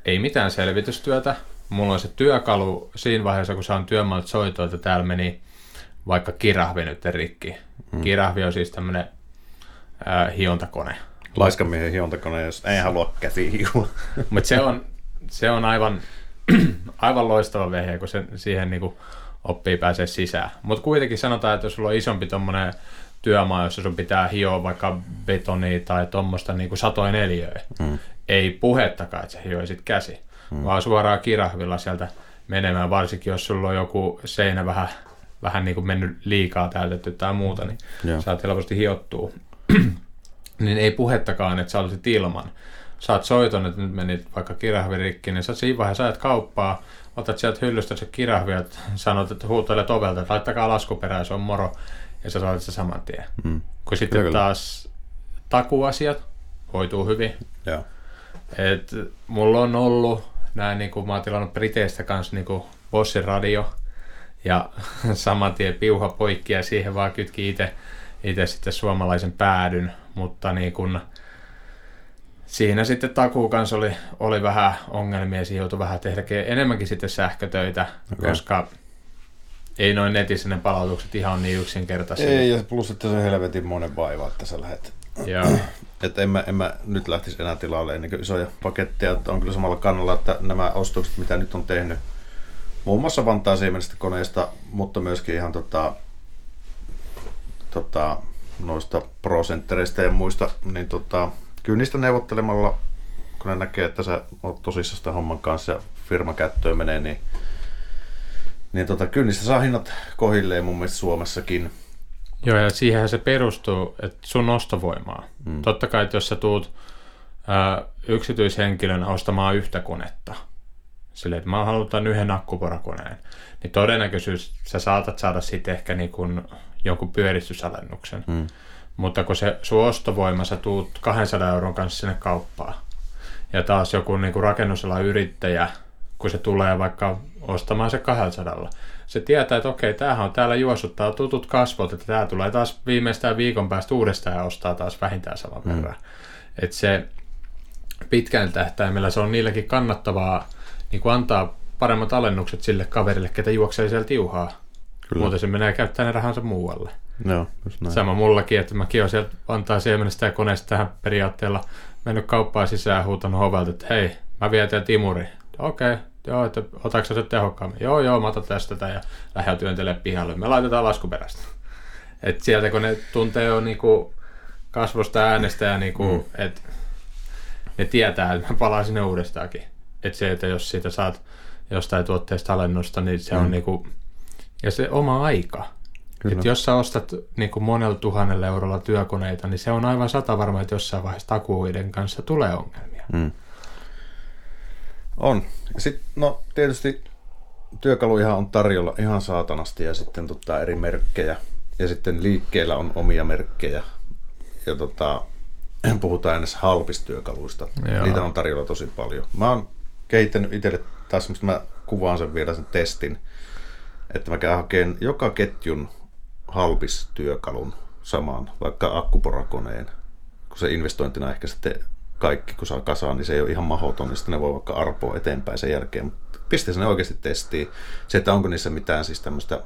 Ei mitään selvitystyötä. Mulla on se työkalu siinä vaiheessa, kun saan työmaalta soitoa, että täällä meni vaikka kirahvi nyt rikki. Mm. Kirahvi on siis tämmönen äh, hiontakone. Laiskamiehen hiontakone, jos ei halua käsi hiua. Mutta se on, se on aivan aivan loistava vehje, kun se, siihen niin kuin oppii pääsee sisään. Mutta kuitenkin sanotaan, että jos sulla on isompi tuommoinen työmaa, jossa sun pitää hioa vaikka betonia tai tuommoista niin kuin satoin eliöä, mm. ei puhettakaan, että sä hioisit käsi, mm. vaan suoraan kirahvilla sieltä menemään, varsinkin jos sulla on joku seinä vähän, vähän niin kuin mennyt liikaa täytetty tai muuta, niin yeah. saat helposti hiottua. niin ei puhettakaan, että sä olisit ilman saat soiton, että nyt menit vaikka kirahvi rikki, niin sä siinä vaiheessa ajat kauppaa, otat sieltä hyllystä se kirahvi ja sanot, että huutelet ovelta, että laittakaa laskuperää, se on moro, ja sä saatat se saman tien. Mm. Kun sitten kyllä. taas takuasiat hoituu hyvin. Joo. Et mulla on ollut näin, niin kuin mä oon tilannut Briteistä kanssa niin kuin Bossin radio, ja saman tien piuha poikki ja siihen vaan kytki itse, itse sitten suomalaisen päädyn, mutta niin kuin, siinä sitten takuu kanssa oli, oli vähän ongelmia, siinä joutui vähän tehdä enemmänkin sitten sähkötöitä, okay. koska ei noin netissä ne palautukset ihan niin yksinkertaisia. Ei, ja plus että se on helvetin monen vaiva, että sä lähdet. Joo. Että en mä, en mä nyt lähtisi enää tilalle ennen kuin isoja paketteja, että on kyllä samalla kannalla, että nämä ostokset, mitä nyt on tehnyt, muun muassa Vantaa Siemenestä koneesta, mutta myöskin ihan tota, tota, noista prosenttereista ja muista, niin tota, kyllä niistä neuvottelemalla, kun ne näkee, että sä oot tosissaan sitä homman kanssa ja firma kättöön menee, niin, niin tota, kyllä niistä saa hinnat kohilleen mun mielestä Suomessakin. Joo, ja siihen se perustuu, että sun ostovoimaa. Mm. Totta kai, että jos sä tuut ää, yksityishenkilön ostamaan yhtä konetta, silleen, että mä halutaan yhden akkuporakoneen, niin todennäköisyys sä saatat saada sitten ehkä niin kuin jonkun pyöristysalennuksen. Mm. Mutta kun se sun ostovoima, sä tuut 200 euron kanssa sinne kauppaan. Ja taas joku niin kuin rakennusalan yrittäjä, kun se tulee vaikka ostamaan se 200, se tietää, että okei, tämähän on täällä juossuttaa tutut kasvot, että tämä tulee taas viimeistään viikon päästä uudestaan ja ostaa taas vähintään saman mm. verran. Että se pitkän tähtäimellä se on niillekin kannattavaa niin kuin antaa paremmat alennukset sille kaverille, ketä juoksee siellä tiuhaa. Kyllä. Muuten se menee käyttää ne rahansa muualle. Joo, just näin. Sama mullakin, että mäkin olen sieltä Vantaa siemenestä ja koneesta tähän periaatteella mennyt kauppaan sisään huutanut hovelta, että hei, mä vien timuri. Okei, okay, joo, että otatko se tehokkaammin? Joo, joo, mä otan tästä ja lähden työntelemään pihalle. Me laitetaan laskuperäistä. Et sieltä kun ne tuntee jo niinku kasvosta äänestä ja niinku, mm. että ne tietää, että mä palaan sinne uudestaankin. Että se, että jos siitä saat jostain tuotteesta alennusta, niin se mm. on niinku, ja se oma aika. Että jos sä ostat niin kuin monella tuhannella eurolla työkoneita, niin se on aivan sata varma, että jossain vaiheessa takuiden kanssa tulee ongelmia. Mm. On. Sitten, no tietysti työkaluja on tarjolla ihan saatanasti ja sitten tota, eri merkkejä. Ja sitten liikkeellä on omia merkkejä. Ja tota, puhutaan edes halpistyökaluista. Joo. Niitä on tarjolla tosi paljon. Mä oon kehittänyt itselle taas, mä kuvaan sen vielä sen testin, että mä käyn hakemaan joka ketjun halpis työkalun samaan, vaikka akkuporakoneen, kun se investointina ehkä sitten kaikki, kun saa kasaan, niin se ei ole ihan mahdoton, niin ne voi vaikka arpoa eteenpäin sen jälkeen. Mutta ne oikeasti testiin. Se, että onko niissä mitään siis tämmöistä,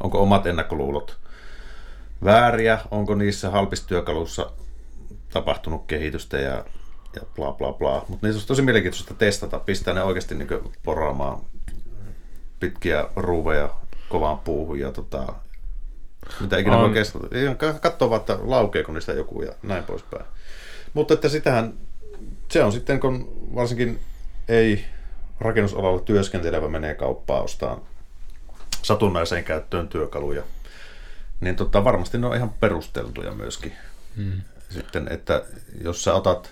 onko omat ennakkoluulot vääriä, onko niissä halpistyökalussa tapahtunut kehitystä ja, ja bla bla bla. Mutta niissä on tosi mielenkiintoista testata, pistää ne oikeasti niin poraamaan pitkiä ruuveja kovaan puuhun ja tota, mitä ikinä on. voi kestää. Katsoa vaan, että laukeeko niistä joku ja näin poispäin. Mutta että sitähän, se on sitten, kun varsinkin ei rakennusalalla työskentelevä menee kauppaan ostaa satunnaiseen käyttöön työkaluja, niin tota, varmasti ne on ihan perusteltuja myöskin. Hmm. Sitten, että jos sä otat,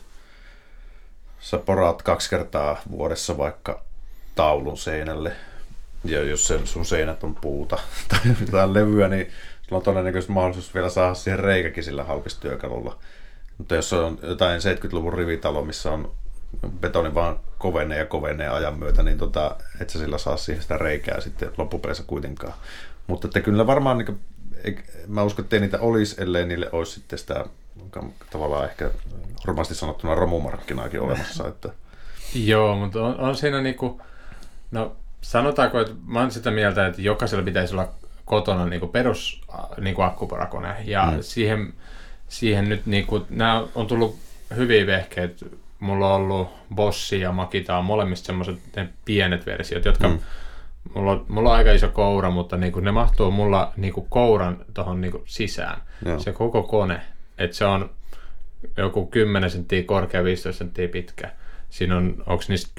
sä poraat kaksi kertaa vuodessa vaikka taulun seinälle, ja jos sen sun seinät on puuta tai jotain levyä, niin sulla on todennäköisesti mahdollisuus vielä saada siihen reikäkin sillä halpistyökalulla. Mutta jos on jotain 70-luvun rivitalo, missä on betoni vaan kovenee ja kovenee ajan myötä, niin tota, et sä sillä saa siihen sitä reikää sitten loppupeleissä kuitenkaan. Mutta että kyllä varmaan, niin kuin, mä uskon, että ei niitä olisi, ellei niille olisi sitten sitä tavallaan ehkä varmasti sanottuna romumarkkinaakin olemassa. Että... Joo, mutta on, on siinä niinku, no sanotaanko, että mä oon sitä mieltä, että jokaisella pitäisi olla kotona niinku perus niinku akkuporakone ja mm. siihen siihen nyt niin kuin, nämä on tullut hyviä vehkeitä. Mulla on ollut Bossi ja Makita on molemmista semmoiset pienet versiot, jotka mm. mulla, on, mulla on aika iso koura, mutta niin kuin ne mahtuu mulla niin kuin kouran tuohon niin sisään. Joo. Se koko kone, että se on joku 10 senttiä korkea, 15 senttiä pitkä. Siinä on, onko niistä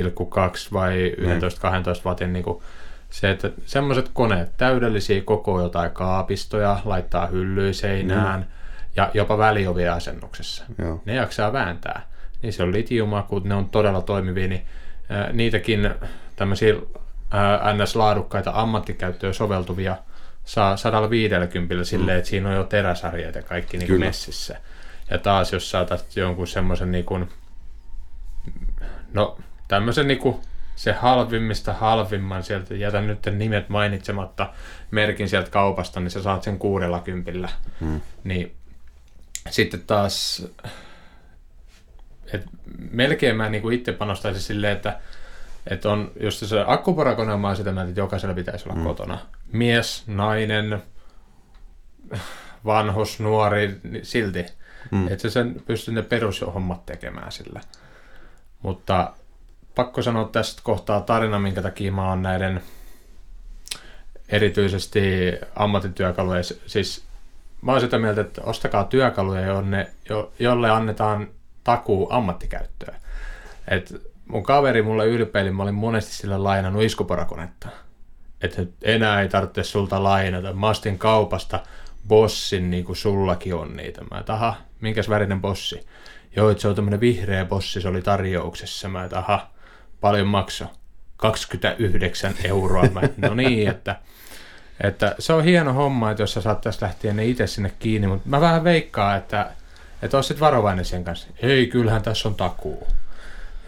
10,2 vai 11-12 watin niin kuin se, että semmoiset koneet, täydellisiä koko jotain kaapistoja, laittaa hyllyä seinään mm. ja jopa väliovia asennuksessa. Joo. Ne jaksaa vääntää. Niin se on litiumakut, ne on todella toimivia, niin ää, niitäkin tämmöisiä ää, NS-laadukkaita ammattikäyttöön soveltuvia saa 150 mm. silleen, että siinä on jo teräsarjat ja kaikki niin kuin messissä. Ja taas jos saatat jonkun semmoisen niin kuin, no tämmöisen niin kuin se halvimmista halvimman sieltä, jätän nyt nimet mainitsematta, merkin sieltä kaupasta, niin sä saat sen kuudella kympillä. Hmm. Niin sitten taas, et melkein mä niinku itse panostaisin silleen, että et on, jos se akkuporakone on sitä mieltä, että jokaisella pitäisi olla hmm. kotona. Mies, nainen, vanhus, nuori, niin silti. Hmm. Että sen pystyy ne perushommat tekemään sillä. Mutta pakko sanoa tästä kohtaa tarina, minkä takia mä oon näiden erityisesti ammattityökaluja, siis mä oon sitä mieltä, että ostakaa työkaluja, jonne, jo, jolle annetaan takuu ammattikäyttöön. Et mun kaveri mulle ylpeili, mä olin monesti sille lainannut iskuparakonetta. Että enää ei tarvitse sulta lainata. Mä ostin kaupasta bossin, niin kuin sullakin on niitä. Mä et, aha, minkäs värinen bossi? Joo, että se on tämmönen vihreä bossi, se oli tarjouksessa. Mä et, aha, paljon maksaa? 29 euroa. Mä, no niin, että, että se on hieno homma, että jos sä saattaisi lähteä ne itse sinne kiinni, mutta mä vähän veikkaan, että, että olisit varovainen sen kanssa. Ei, kyllähän tässä on takuu.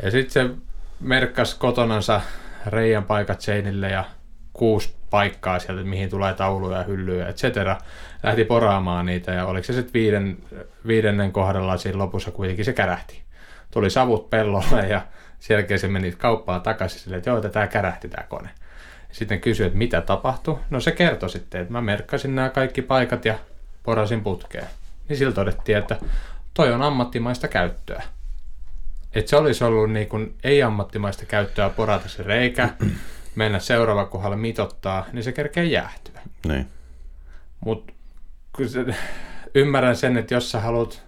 Ja sitten se merkkasi kotonansa reijän paikat seinille ja kuusi paikkaa sieltä, mihin tulee tauluja ja hyllyjä, et cetera. Lähti poraamaan niitä ja oliko se sitten viiden, viidennen kohdalla siinä lopussa kuitenkin se kärähti. Tuli savut pellolle ja sen jälkeen se meni kauppaan takaisin silleen, että joo, että tämä kärähti tämä kone. Sitten kysyi, että mitä tapahtui. No se kertoi sitten, että mä merkkasin nämä kaikki paikat ja porasin putkeen. Niin sillä todettiin, että toi on ammattimaista käyttöä. Että se olisi ollut niin kuin ei-ammattimaista käyttöä porata se reikä, mennä seuraava kohdalle mitottaa, niin se kerkee jäähtyä. Niin. Mutta ymmärrän sen, että jos sä haluat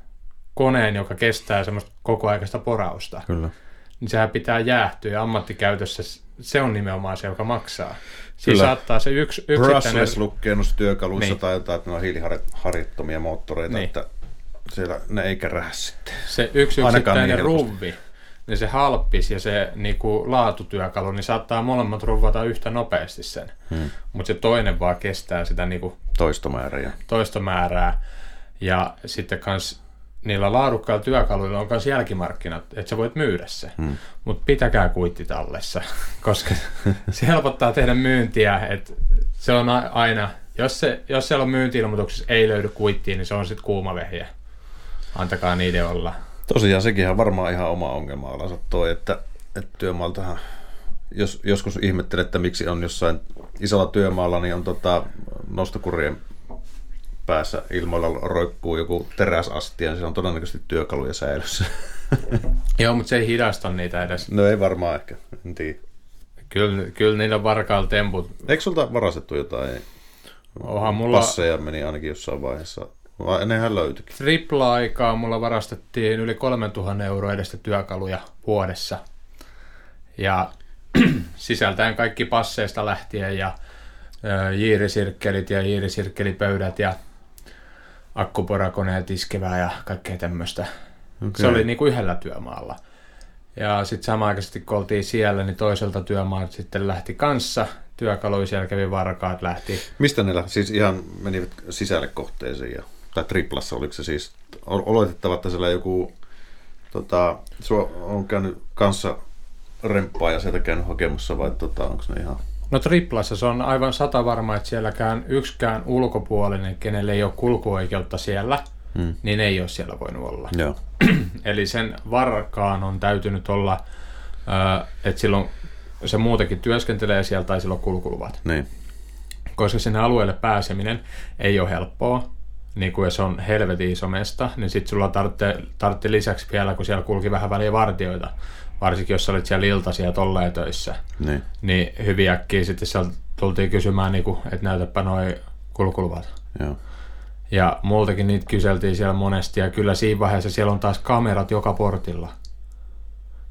koneen, joka kestää semmoista kokoaikaista porausta, Kyllä niin sehän pitää jäähtyä ja ammattikäytössä se on nimenomaan se, joka maksaa. Siis Kyllä. saattaa se yksi yksittäinen... työkaluissa niin. tai jotain, että ne on hiiliharjattomia moottoreita, niin. että siellä ne ei kärähä sitten. Se yksi yksittäinen niin ruvvi, niin se halppis ja se niin kuin laatutyökalu, niin saattaa molemmat ruvata yhtä nopeasti sen. Hmm. Mutta se toinen vaan kestää sitä niin kuin toistomäärää. toistomäärää. Ja sitten kans niillä laadukkailla työkaluilla on myös jälkimarkkinat, että sä voit myydä se. Hmm. Mutta pitäkää kuitti tallessa, koska se helpottaa tehdä myyntiä. Että se on aina, jos, se, jos siellä on myynti-ilmoituksessa ei löydy kuittia, niin se on sitten kuuma vehjä. Antakaa niiden olla. Tosiaan sekin on varmaan ihan oma ongelma alansa toi, että, että työmaaltahan jos, joskus ihmettelen, että miksi on jossain isolla työmaalla, niin on tota, nostokurien päässä ilmoilla roikkuu joku teräsastia, niin se on todennäköisesti työkaluja säilyssä. Joo, mutta se ei hidasta niitä edes. No ei varmaan ehkä, en tiedä. Kyllä, kyllä niillä varkailla temput. Eikö sulta varastettu jotain? Onhan mulla... Passeja meni ainakin jossain vaiheessa. Vai ennenhän löytyikin. Tripla-aikaa mulla varastettiin yli 3000 euroa edestä työkaluja vuodessa. Ja sisältäen kaikki passeista lähtien ja jiirisirkkelit ja jiirisirkkelipöydät ja akkuporakoneet iskevää ja kaikkea tämmöistä. Okay. Se oli niin kuin yhdellä työmaalla. Ja sitten samaaikaisesti kun oltiin siellä, niin toiselta työmaalta sitten lähti kanssa. Työkaluja siellä kävi varkaat, lähti. Mistä ne lähti? Siis ihan menivät sisälle kohteeseen ja, tai triplassa oliko se siis? Oletettava, että siellä joku tota, on käynyt kanssa remppaa ja sieltä käynyt hakemassa vai tota, onko ne ihan... No triplassa se on aivan sata varma, että sielläkään yksikään ulkopuolinen, kenelle ei ole kulkuoikeutta siellä, hmm. niin ei ole siellä voinut olla. Joo. Eli sen varkaan on täytynyt olla, että silloin se muutenkin työskentelee siellä tai silloin kulkuluvat. Niin. Koska sinne alueelle pääseminen ei ole helppoa, niin kuin se on helvetin iso mesta, niin sitten sulla tarvitsee lisäksi vielä, kun siellä kulki vähän väliä vartioita, varsinkin jos olit siellä iltaisia tolleen töissä, niin, niin hyvin äkkiä sitten sieltä tultiin kysymään, niin kuin, että näytäpä noin kulkuluvat. Joo. Ja multakin niitä kyseltiin siellä monesti, ja kyllä siinä vaiheessa siellä on taas kamerat joka portilla.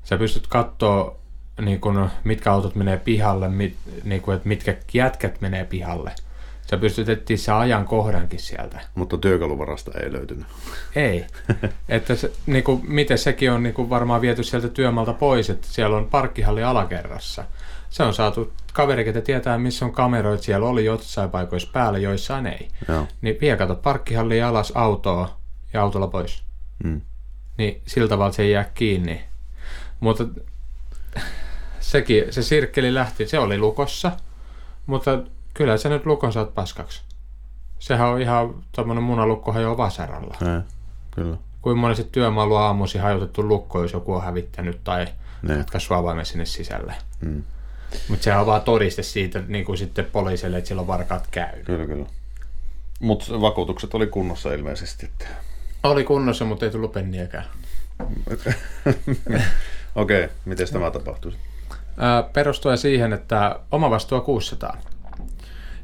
Sä pystyt katsoa, niin kun, mitkä autot menee pihalle, mit, niin kun, että mitkä jätkät menee pihalle – Sä pystyt etsiä se ajan kohdankin sieltä. Mutta työkaluvarasta ei löytynyt. Ei. että se, niin kuin, miten sekin on niin kuin varmaan viety sieltä työmalta pois, että siellä on parkkihalli alakerrassa. Se on saatu kaveri, ketä tietää, missä on kameroita. Siellä oli jossain paikoissa päällä, joissain ei. Joo. Niin vie kato parkkihalli alas autoa ja autolla pois. Mm. Niin sillä tavalla se ei jää kiinni. Mutta sekin, se sirkkeli lähti, se oli lukossa, mutta Kyllä se nyt lukon saat paskaksi. Sehän on ihan tämmöinen munalukkohan jo vasaralla. Ei, kyllä. Kuin monesti työmaalu aamusi hajotettu lukko, jos joku on hävittänyt tai katkaissut avaimen sinne sisälle. Mm. Mutta sehän on vaan todiste siitä niin kuin sitten poliisille, että silloin varkaat käy. Kyllä, kyllä. Mutta vakuutukset oli kunnossa ilmeisesti. Että... Oli kunnossa, mutta ei tullut penniäkään. Okei, okay, miten tämä tapahtui? perustuen siihen, että oma vastuu 600.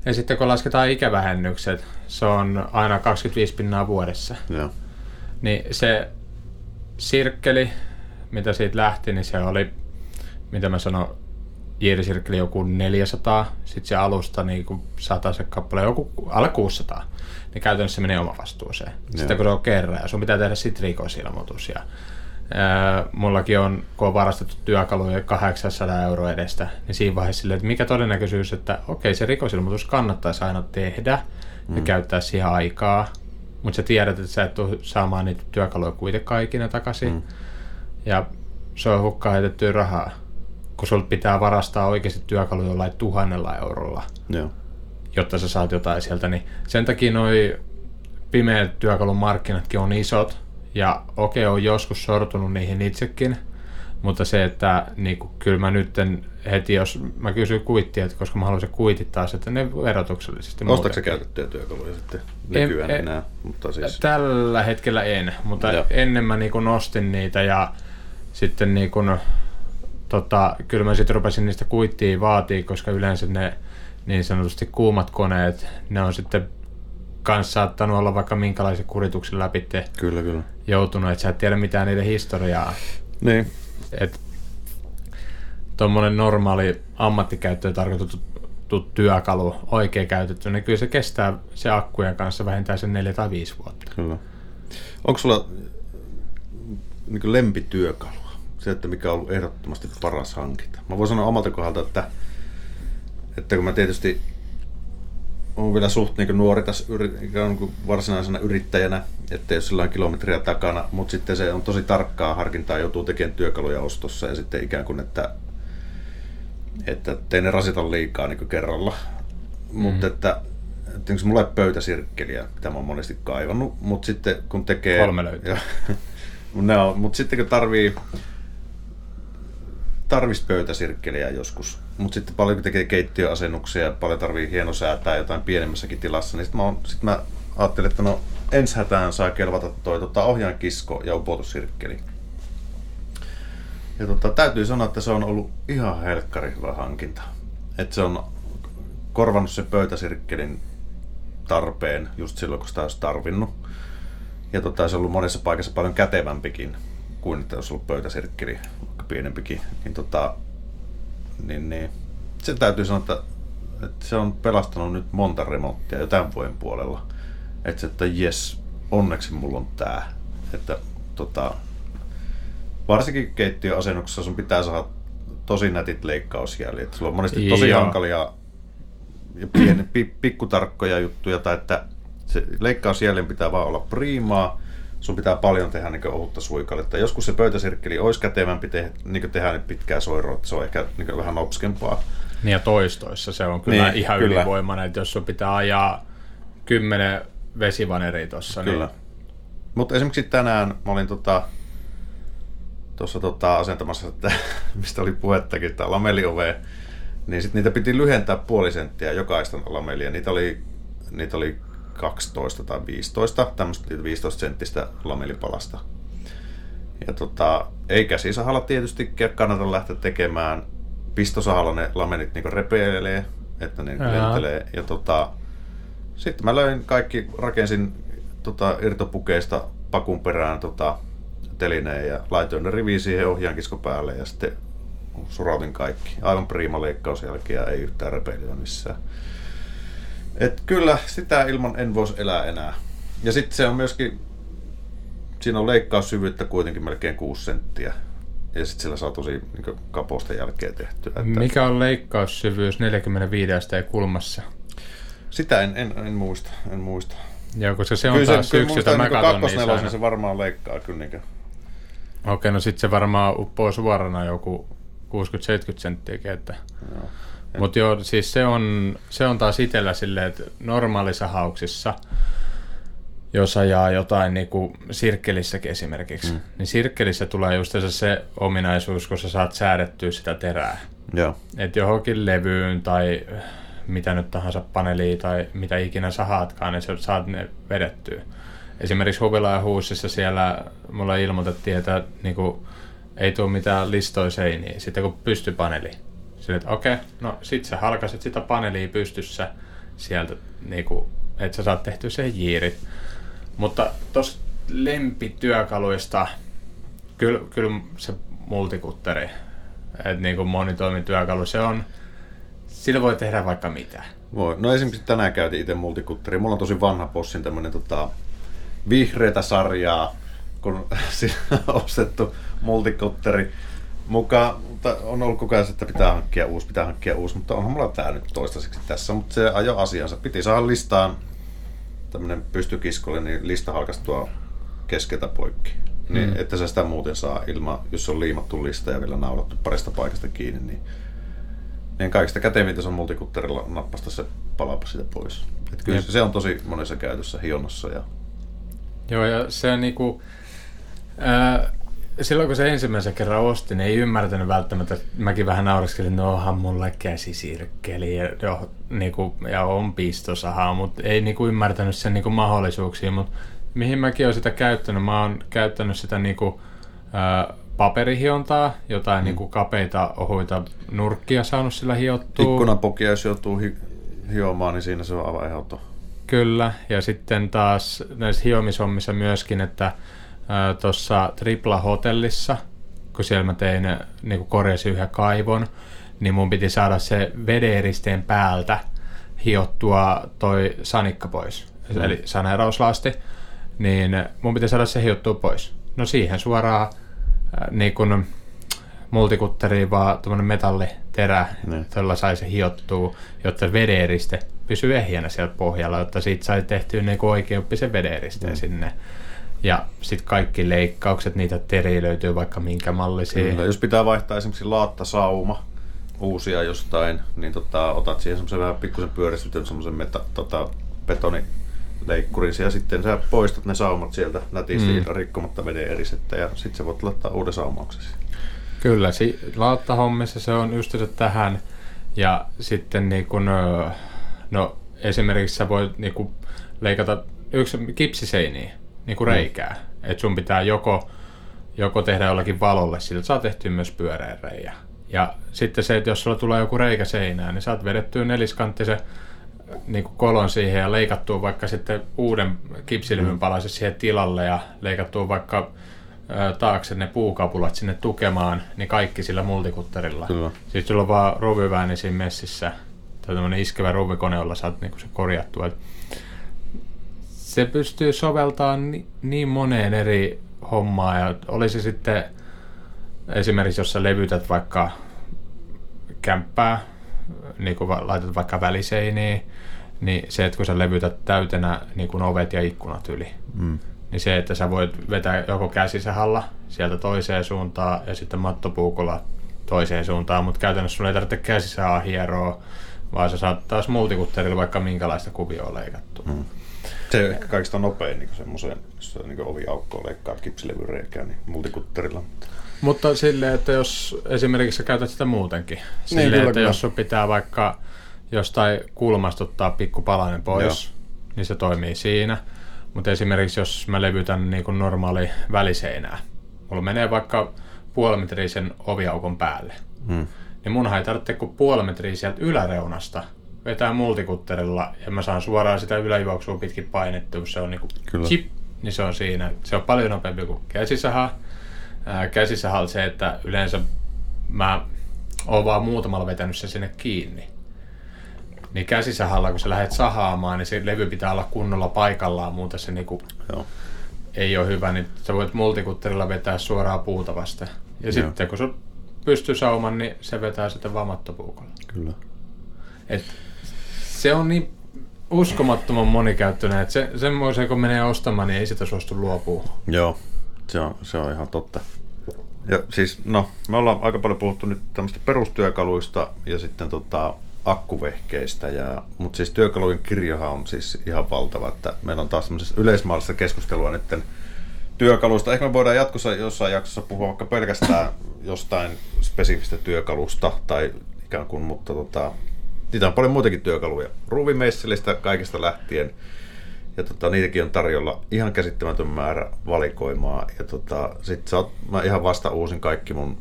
Ja sitten kun lasketaan ikävähennykset, se on aina 25 pinnaa vuodessa. Joo. Niin se sirkkeli, mitä siitä lähti, niin se oli, mitä mä sanon, jiirisirkkeli joku 400, sitten se alusta niin kuin se kappale joku alle 600, niin käytännössä menee oma vastuuseen. Sitten kun se on kerran, ja sun pitää tehdä sitten rikosilmoitus ja mullakin on, kun on varastettu työkaluja 800 euroa edestä, niin siinä vaiheessa silleen, että mikä todennäköisyys, että okei, se rikosilmoitus kannattaisi aina tehdä mm. ja käyttää siihen aikaa, mutta sä tiedät, että sä et tule saamaan niitä työkaluja kuitenkaan ikinä takaisin. Mm. Ja se on hukkaan heitettyä rahaa, kun sulta pitää varastaa oikeasti työkaluja jollain tuhannella eurolla, Joo. jotta sä saat jotain sieltä. Niin sen takia noi pimeät työkalun markkinatkin on isot, ja okei, okay, on joskus sortunut niihin itsekin, mutta se, että niin kuin, kyllä mä nyt heti, jos mä kysyn kuittia, että koska mä haluaisin kuitit taas, että ne verotuksellisesti Ostatko sä käytettyjä työkaluja sitten nykyään en, enää? Mutta siis... Tällä hetkellä en, mutta Joo. ennen mä niin kuin nostin niitä ja sitten niin kuin, tota, kyllä mä sitten rupesin niistä kuittia vaatii, koska yleensä ne niin sanotusti kuumat koneet, ne on sitten kanssa saattanut olla vaikka minkälaisen kurituksen läpi kyllä, kyllä. joutunut, että sä et tiedä mitään niiden historiaa. Niin. Et tuommoinen normaali ammattikäyttöön tarkoitettu työkalu, oikein käytetty, niin kyllä se kestää se akkujen kanssa vähintään sen neljä tai viisi vuotta. Kyllä. Onko sulla niin lempityökalu? Se, että mikä on ollut ehdottomasti paras hankinta. Mä voin sanoa omalta kohdalta, että, että kun mä tietysti on vielä suht niin nuori tässä kuin varsinaisena yrittäjänä, ettei ole sellainen kilometriä takana, mutta sitten se on tosi tarkkaa harkintaa, joutuu tekemään työkaluja ostossa ja sitten ikään kuin, että, että ei ne rasita liikaa niin kerralla. Mm. Mutta että, että mulla ei pöytäsirkkeliä, mitä mä oon monesti kaivannut, mutta sitten kun tekee... Kolme löytyy. mutta sitten kun tarvii tarvisi pöytäsirkkeliä joskus, mutta sitten paljon tekee keittiöasennuksia ja paljon tarvii hienosäätää jotain pienemmässäkin tilassa, niin sitten mä, sit mä ajattelin, että no ensi hätään saa kelvata toi tota, ohjaankisko ja upotussirkkeli. Ja tota, täytyy sanoa, että se on ollut ihan helkkari hyvä hankinta. Että se on korvannut se pöytäsirkkelin tarpeen just silloin, kun sitä olisi tarvinnut. Ja tota, se on ollut monessa paikassa paljon kätevämpikin kuin että olisi ollut pöytäsirkkeli, vaikka pienempikin. Niin, tota, niin, niin se täytyy sanoa, että, että se on pelastanut nyt monta remonttia jo tämän vuoden puolella. Että, se, että jes, onneksi mulla on tää. Että tota, varsinkin keittiöasennuksessa sun pitää saada tosi nätit leikkausjäljet. Sulla on monesti tosi Joo. hankalia ja pieni, pikkutarkkoja juttuja, tai että se leikkausjäljen pitää vaan olla priimaa, sun pitää paljon tehdä niin ohutta suikaletta. Joskus se pöytäsirkkeli olisi kätevämpi te, niin tehdä niin pitkää soiroa, että se on ehkä niin vähän nopskempaa. Niin ja toistoissa se on kyllä niin, ihan kyllä. ylivoimainen, että jos sun pitää ajaa kymmenen vesivaneria tuossa. Niin- kyllä. Niin... Mutta esimerkiksi tänään mä olin tota, tuossa tota, asentamassa, että, mistä oli puhettakin, tämä lameliove, niin sitten niitä piti lyhentää puoli senttiä jokaista lamelia. Niitä oli, niitä oli 12 tai 15, tämmöistä 15 senttistä lamelipalasta. Ja tota, ei käsisahalla tietysti kannata lähteä tekemään. Pistosahalla ne lamenit niin repeilee, että ne Jaa. lentelee. Ja tota, sitten mä löin kaikki, rakensin tota, irtopukeista pakun perään tota, telineen ja laitoin ne riviin siihen ohjaankisko päälle ja sitten surautin kaikki. Aivan priima leikkausjälkiä, ei yhtään repeilyä missään. Et kyllä, sitä ilman en voisi elää enää. Ja sitten se on myöskin, siinä on leikkaussyvyyttä kuitenkin melkein 6 senttiä. Ja sitten sillä saa tosi niin kaposta jälkeä tehtyä. Että... Mikä on leikkaussyvyys 45 asteen kulmassa? Sitä en, en, en muista, en muista. Joo, koska se on kyllä taas se, yksi, jota mä katson. Niin se varmaan leikkaa kyllä. Niin Okei, no sitten se varmaan uppoo suorana joku 60-70 senttiäkin, että... Joo. Mutta joo, siis se on, se on taas itsellä silleen, että normaalisahauksissa, jos ajaa jotain niin kuin sirkkelissäkin esimerkiksi, mm. niin sirkkelissä tulee just se ominaisuus, kun sä saat säädettyä sitä terää. Joo. Että johonkin levyyn tai mitä nyt tahansa paneeliin tai mitä ikinä sahaatkaan, niin sä saat ne vedettyä. Esimerkiksi Huvila ja Huusissa siellä mulle ilmoitettiin, että niin kuin, ei tule mitään listoja seiniä, sitten kun pystypaneeli. Sille, että okei, okay, no sit sä halkaset sitä paneelia pystyssä sieltä, niinku, että sä saat tehtyä sen jiirit. Mutta tuossa lempityökaluista, kyllä, kyllä se multikutteri, että niinku monitoimityökalu, se on, sillä voi tehdä vaikka mitä. Voi. No esimerkiksi tänään käytiin itse multikutteri. Mulla on tosi vanha possin tämmönen tota, vihreätä sarjaa, kun on ostettu multikutteri mukaan, mutta on ollut koko ajan, että pitää hankkia uusi, pitää hankkia uusi, mutta onhan mulla tää nyt toistaiseksi tässä, mutta se ajo asiansa. Piti saada listaan tämmönen pystykiskolle, niin lista halkastua keskeltä poikki. Niin, mm. että se sitä muuten saa ilman, jos on liimattu lista ja vielä naulattu parista paikasta kiinni, niin, niin kaikista kätevintä se on multikutterilla nappasta se palapa siitä pois. Et kyllä se, se on tosi monessa käytössä hionnossa. Ja... Joo, ja se on niinku, ää, silloin kun se ensimmäisen kerran ostin, niin ei ymmärtänyt välttämättä, mäkin vähän naureskelin, että no onhan mulla käsisirkkeli ja, jo, niinku, ja on pistosahaa, mutta ei niinku ymmärtänyt sen niinku mahdollisuuksia, mutta mihin mäkin olen sitä käyttänyt, mä oon käyttänyt sitä niinku, ää, paperihiontaa, jotain mm. niinku kapeita ohuita nurkkia saanut sillä hiottua. Ikkunapokia, jos joutuu hi- hiomaan, niin siinä se on aivan ehdoton. Kyllä, ja sitten taas näissä hiomishommissa myöskin, että tuossa Tripla Hotellissa, kun siellä mä tein, niin kuin korjasin yhden kaivon, niin mun piti saada se vedeeristeen päältä hiottua toi sanikka pois, mm. eli saneerauslasti, niin mun piti saada se hiottua pois. No siihen suoraan niin kuin multikutteriin vaan tuommoinen metalliterä, mm. jolla sai se hiottua, jotta vedeeriste pysyy ehjänä sieltä pohjalla, jotta siitä sai tehtyä niin oikeoppisen vederisteen mm. sinne. Ja sitten kaikki leikkaukset, niitä teri löytyy vaikka minkä mallisia. Kyllä, jos pitää vaihtaa esimerkiksi laattasauma, uusia jostain, niin tota, otat siihen semmoisen vähän pikkusen pyöristetyn semmoisen meta, tota, betonileikkurin ja sitten sä poistat ne saumat sieltä nätisti mm. rikkomatta veden erisettä ja sitten sä voit laittaa uuden saumauksesi. Kyllä, si- laattahommissa se on just tähän ja sitten niin kun, no, esimerkiksi sä voit niin kun, leikata yksi kipsiseiniä niin kuin reikää. Mm. Että sun pitää joko, joko tehdä jollakin valolle, sillä saa tehty myös pyöreä reijä. Ja sitten se, että jos sulla tulee joku reikä seinään, niin saat vedettyä neliskanttisen niin kuin kolon siihen ja leikattua vaikka sitten uuden kipsilevyn mm. palasen siihen tilalle ja leikattua vaikka taakse ne puukapulat sinne tukemaan, niin kaikki sillä multikutterilla. Kyllä. Siis sulla on vaan ruvivääni siinä messissä, tai tämmöinen iskevä ruvikone, jolla saat niin se korjattua. Se pystyy soveltamaan ni, niin moneen eri hommaa, ja olisi sitten esimerkiksi, jos sä levytät vaikka kämppää, niin kuin laitat vaikka väliseiniin, niin se, että kun sä levytät täytenä niin kuin ovet ja ikkunat yli, mm. niin se, että sä voit vetää joko käsisahalla sieltä toiseen suuntaan ja sitten mattopuukolla toiseen suuntaan, mutta käytännössä sulla ei tarvitse käsisahaa hieroa, vaan sä saat taas multikutterilla vaikka minkälaista kuvioa leikattu. Mm. Se on ehkä kaikista nopein niin semmoiseen, jos niin oviaukkoon leikkaa kipsilevyreikää, niin multikutterilla. Mutta silleen, että jos esimerkiksi sä käytät sitä muutenkin, niin, silleen, niin, että kyllä. jos sun pitää vaikka jostain kulmasta ottaa pikku palanen pois, Joo. niin se toimii siinä. Mutta esimerkiksi jos mä levytän niin kuin normaali väliseinää, mulla menee vaikka puoli metriä sen oviaukon päälle, hmm. niin munhan ei tarvitse kuin puoli metriä sieltä yläreunasta vetää multikutterilla ja mä saan suoraan sitä yläjuoksua pitkin painettua, se on niin kuin chip, niin se on siinä. Se on paljon nopeampi kuin käsisaha käsissä se, että yleensä mä oon vaan muutamalla vetänyt se sinne kiinni. Niin käsisahalla, kun sä lähdet sahaamaan, niin se levy pitää olla kunnolla paikallaan, muuten se niinku Joo. ei ole hyvä, niin sä voit multikutterilla vetää suoraan puuta vasta. Ja Joo. sitten kun sun pystyy sauman, niin se vetää sitten vamattopuukolla. Kyllä. Et se on niin uskomattoman monikäyttöinen, että se, semmoisen kun menee ostamaan, niin ei sitä suostu luopua. Joo, se on, se on ihan totta. Ja siis, no, me ollaan aika paljon puhuttu nyt tämmöistä perustyökaluista ja sitten tota, akkuvehkeistä, ja, mutta siis työkalujen kirjohan on siis ihan valtava, että meillä on taas tämmöisessä yleismaallista keskustelua nyt työkaluista. Ehkä me voidaan jatkossa jossain jaksossa puhua vaikka pelkästään jostain spesifistä työkalusta tai ikään kuin, mutta tota, niitä on paljon muitakin työkaluja. Ruuvimeisselistä kaikista lähtien ja tota, niitäkin on tarjolla ihan käsittämätön määrä valikoimaa. Ja tota, sit sä oot, mä ihan vasta uusin kaikki mun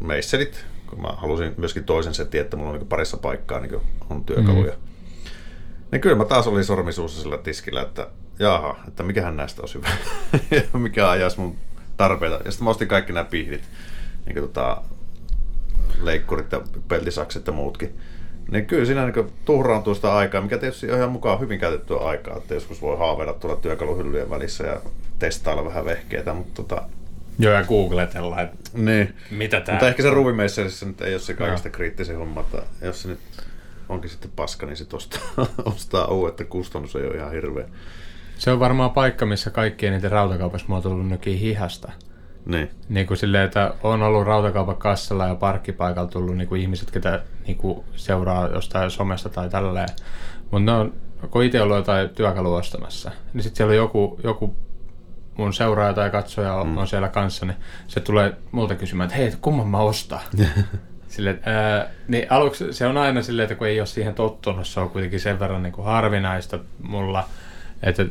meisselit, kun mä halusin myöskin toisen setin, että mulla on niin parissa paikkaa niin on työkaluja. Mm. Niin kyllä mä taas olin sormisuussa sillä tiskillä, että jaha, että mikähän näistä on hyvä. mikä ajaisi mun tarpeita. Ja sitten mä ostin kaikki nämä pihdit, niin tota, leikkurit ja peltisakset ja muutkin. Niin kyllä siinä niin tuhraantuu sitä aikaa, mikä tietysti on ihan mukaan hyvin käytettyä aikaa, että joskus voi haaveilla tuolla työkaluhyllyjen välissä ja testailla vähän vehkeitä, mutta tota... Joo, ja googletella, että niin. mitä tämä... Mutta ehkä se ruvimeisselissä nyt ei ole se kaikista no. kriittisin homma, että jos se nyt onkin sitten paska, niin sitten ostaa, ostaa uudet, että kustannus ei ole ihan hirveä. Se on varmaan paikka, missä kaikkien niiden rautakaupassa mä oon tullut hihasta. Niin. niin kuin silleen, että on ollut rautakaupan kassalla ja parkkipaikalla tullut niin kuin ihmiset, ketä niin kuin seuraa jostain somesta tai tälleen. Mutta ne on, kun itse ollut jotain työkalua ostamassa, niin sitten siellä on joku, joku mun seuraaja tai katsoja on, mm. on siellä kanssa, niin se tulee multa kysymään, että hei, kumman mä ostaa? Sille, ää, niin aluksi se on aina silleen, että kun ei ole siihen tottunut, se on kuitenkin sen verran niin kuin harvinaista mulla, että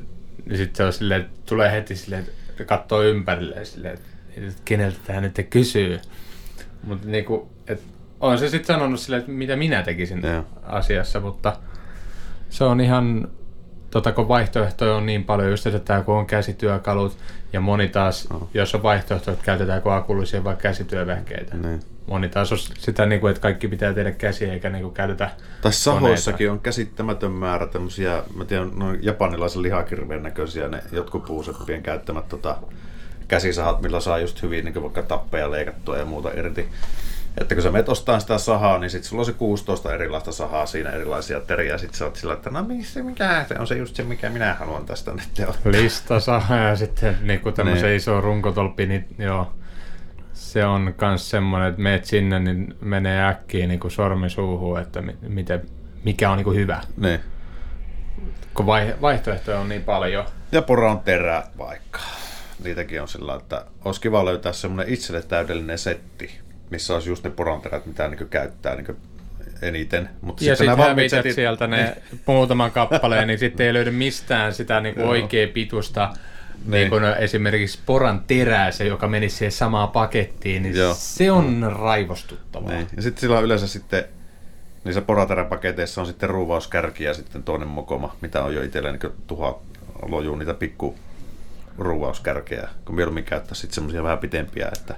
niin sitten se on silleen, että tulee heti silleen, että katsoo ympärilleen silleen, että keneltä tämä nyt kysyy. Mutta niinku, et on se sitten sanonut silleen, että mitä minä tekisin ja. asiassa, mutta se on ihan, tota, kun vaihtoehtoja on niin paljon, just että kun on käsityökalut ja moni taas, oh. jos on vaihtoehto, että käytetäänkö akullisia vai käsityövehkeitä. Niin. Moni taas on sitä, niin kuin, että kaikki pitää tehdä käsiä eikä niin kuin, käytetä Tai sahoissakin on käsittämätön määrä tämmöisiä, mä tiedän, no, japanilaisen lihakirveen näköisiä ne jotkut puuseppien käyttämät tota, käsisahat, millä saa just hyvin niin vaikka tappeja leikattua ja muuta irti. Että kun sä menet ostaa sitä sahaa, niin sitten sulla on se 16 erilaista sahaa siinä, erilaisia teriä. Sitten sä oot sillä, että no missä, mikä se on se just se, mikä minä haluan tästä nyt tehdä. Lista saha ja sitten niin tämmöisen niin. iso runkotolppi, niin joo. Se on myös semmoinen, että meet sinne, niin menee äkkiä niin kuin sormi suuhun, että miten, mikä on niin kuin hyvä. Niin. Kun vaihtoehtoja on niin paljon. Ja pora on terä vaikka. Niitäkin on sillä, että olisi kiva löytää semmoinen itselle täydellinen setti, missä olisi just ne poronterät, mitä niin käyttää niin eniten. Mutta ja sitten hävität setit... sieltä ne niin. muutaman kappaleen, niin sitten ei löydy mistään sitä niin oikea pitusta niin. niin kuin esimerkiksi poran terää, se, joka menisi siihen samaan pakettiin, niin Joo. se on raivostuttavaa. Niin. Ja sitten sillä on yleensä sitten niissä porateräpaketeissa on sitten ruuvauskärki ja sitten toinen mokoma, mitä on jo itsellä niin tuhat lojuu niitä pikku ruuvauskärkeä, kun mieluummin käyttää sitten semmoisia vähän pitempiä, että,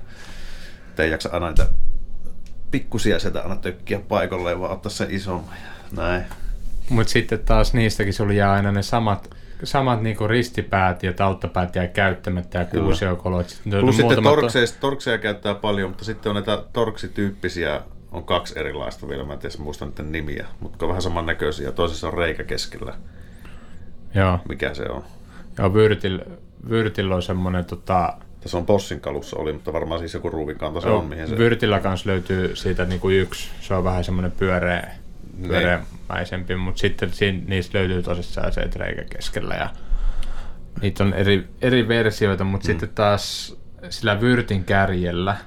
että ei jaksa aina niitä pikkusia sieltä aina tökkiä paikalle, vaan ottaa sen isomman ja näin. Mutta sitten taas niistäkin sulla jää aina ne samat, samat niinku ristipäät ja tauttapäät jää käyttämättä ja kuusiokolot. Plus sitten torkseja, torkseja käyttää paljon, mutta sitten on näitä torksityyppisiä, on kaksi erilaista vielä, mä en tiedä muista niiden nimiä, mutta vähän samannäköisiä. Toisessa on reikä keskellä. Joo. Mikä se on? Joo, Vyrtil, Vyrtil on semmoinen tota, tässä on Bossin kalussa oli, mutta varmaan siis joku ruuvikanta se on. Mihin se... Vyrtillä kanssa löytyy siitä niin kuin yksi. Se on vähän semmoinen pyöreä, niin. pyöreämäisempi, mutta sitten siinä, niistä löytyy tosissaan se reikä keskellä. Ja niitä on eri, eri versioita, mutta mm. sitten taas sillä vyrtin kärjellä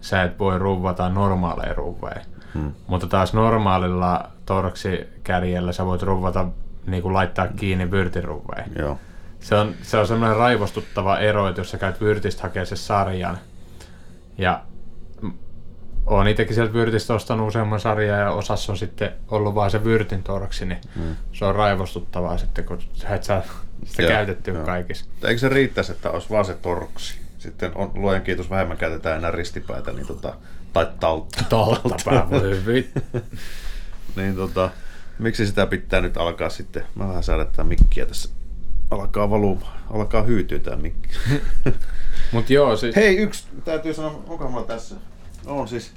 sä et voi ruvata normaaleja ruuveja. Hmm. Mutta taas normaalilla torksikärjellä sä voit ruvata niin kuin laittaa kiinni vyrtiruveja. Joo se on, se on semmoinen raivostuttava ero, että jos sä käyt Vyrtistä hakee sen sarjan, ja olen itsekin sieltä Vyrtistä ostanut useamman sarjan ja osassa on sitten ollut vain se Vyrtin torksi, niin hmm. se on raivostuttavaa sitten, kun sä et saa sitä joo, käytettyä joo. kaikissa. Eikö se riittäisi, että olisi vaan se torksi? Sitten on, luojan kiitos, vähemmän käytetään enää ristipäätä, niin tota, tai taltta. Talttapää, niin tota, miksi sitä pitää nyt alkaa sitten, mä vähän säädettää mikkiä tässä alkaa valumaan, alkaa hyytyä tämä mikki. Mut joo, siis... Hei, yksi täytyy sanoa, onko mulla tässä? On siis,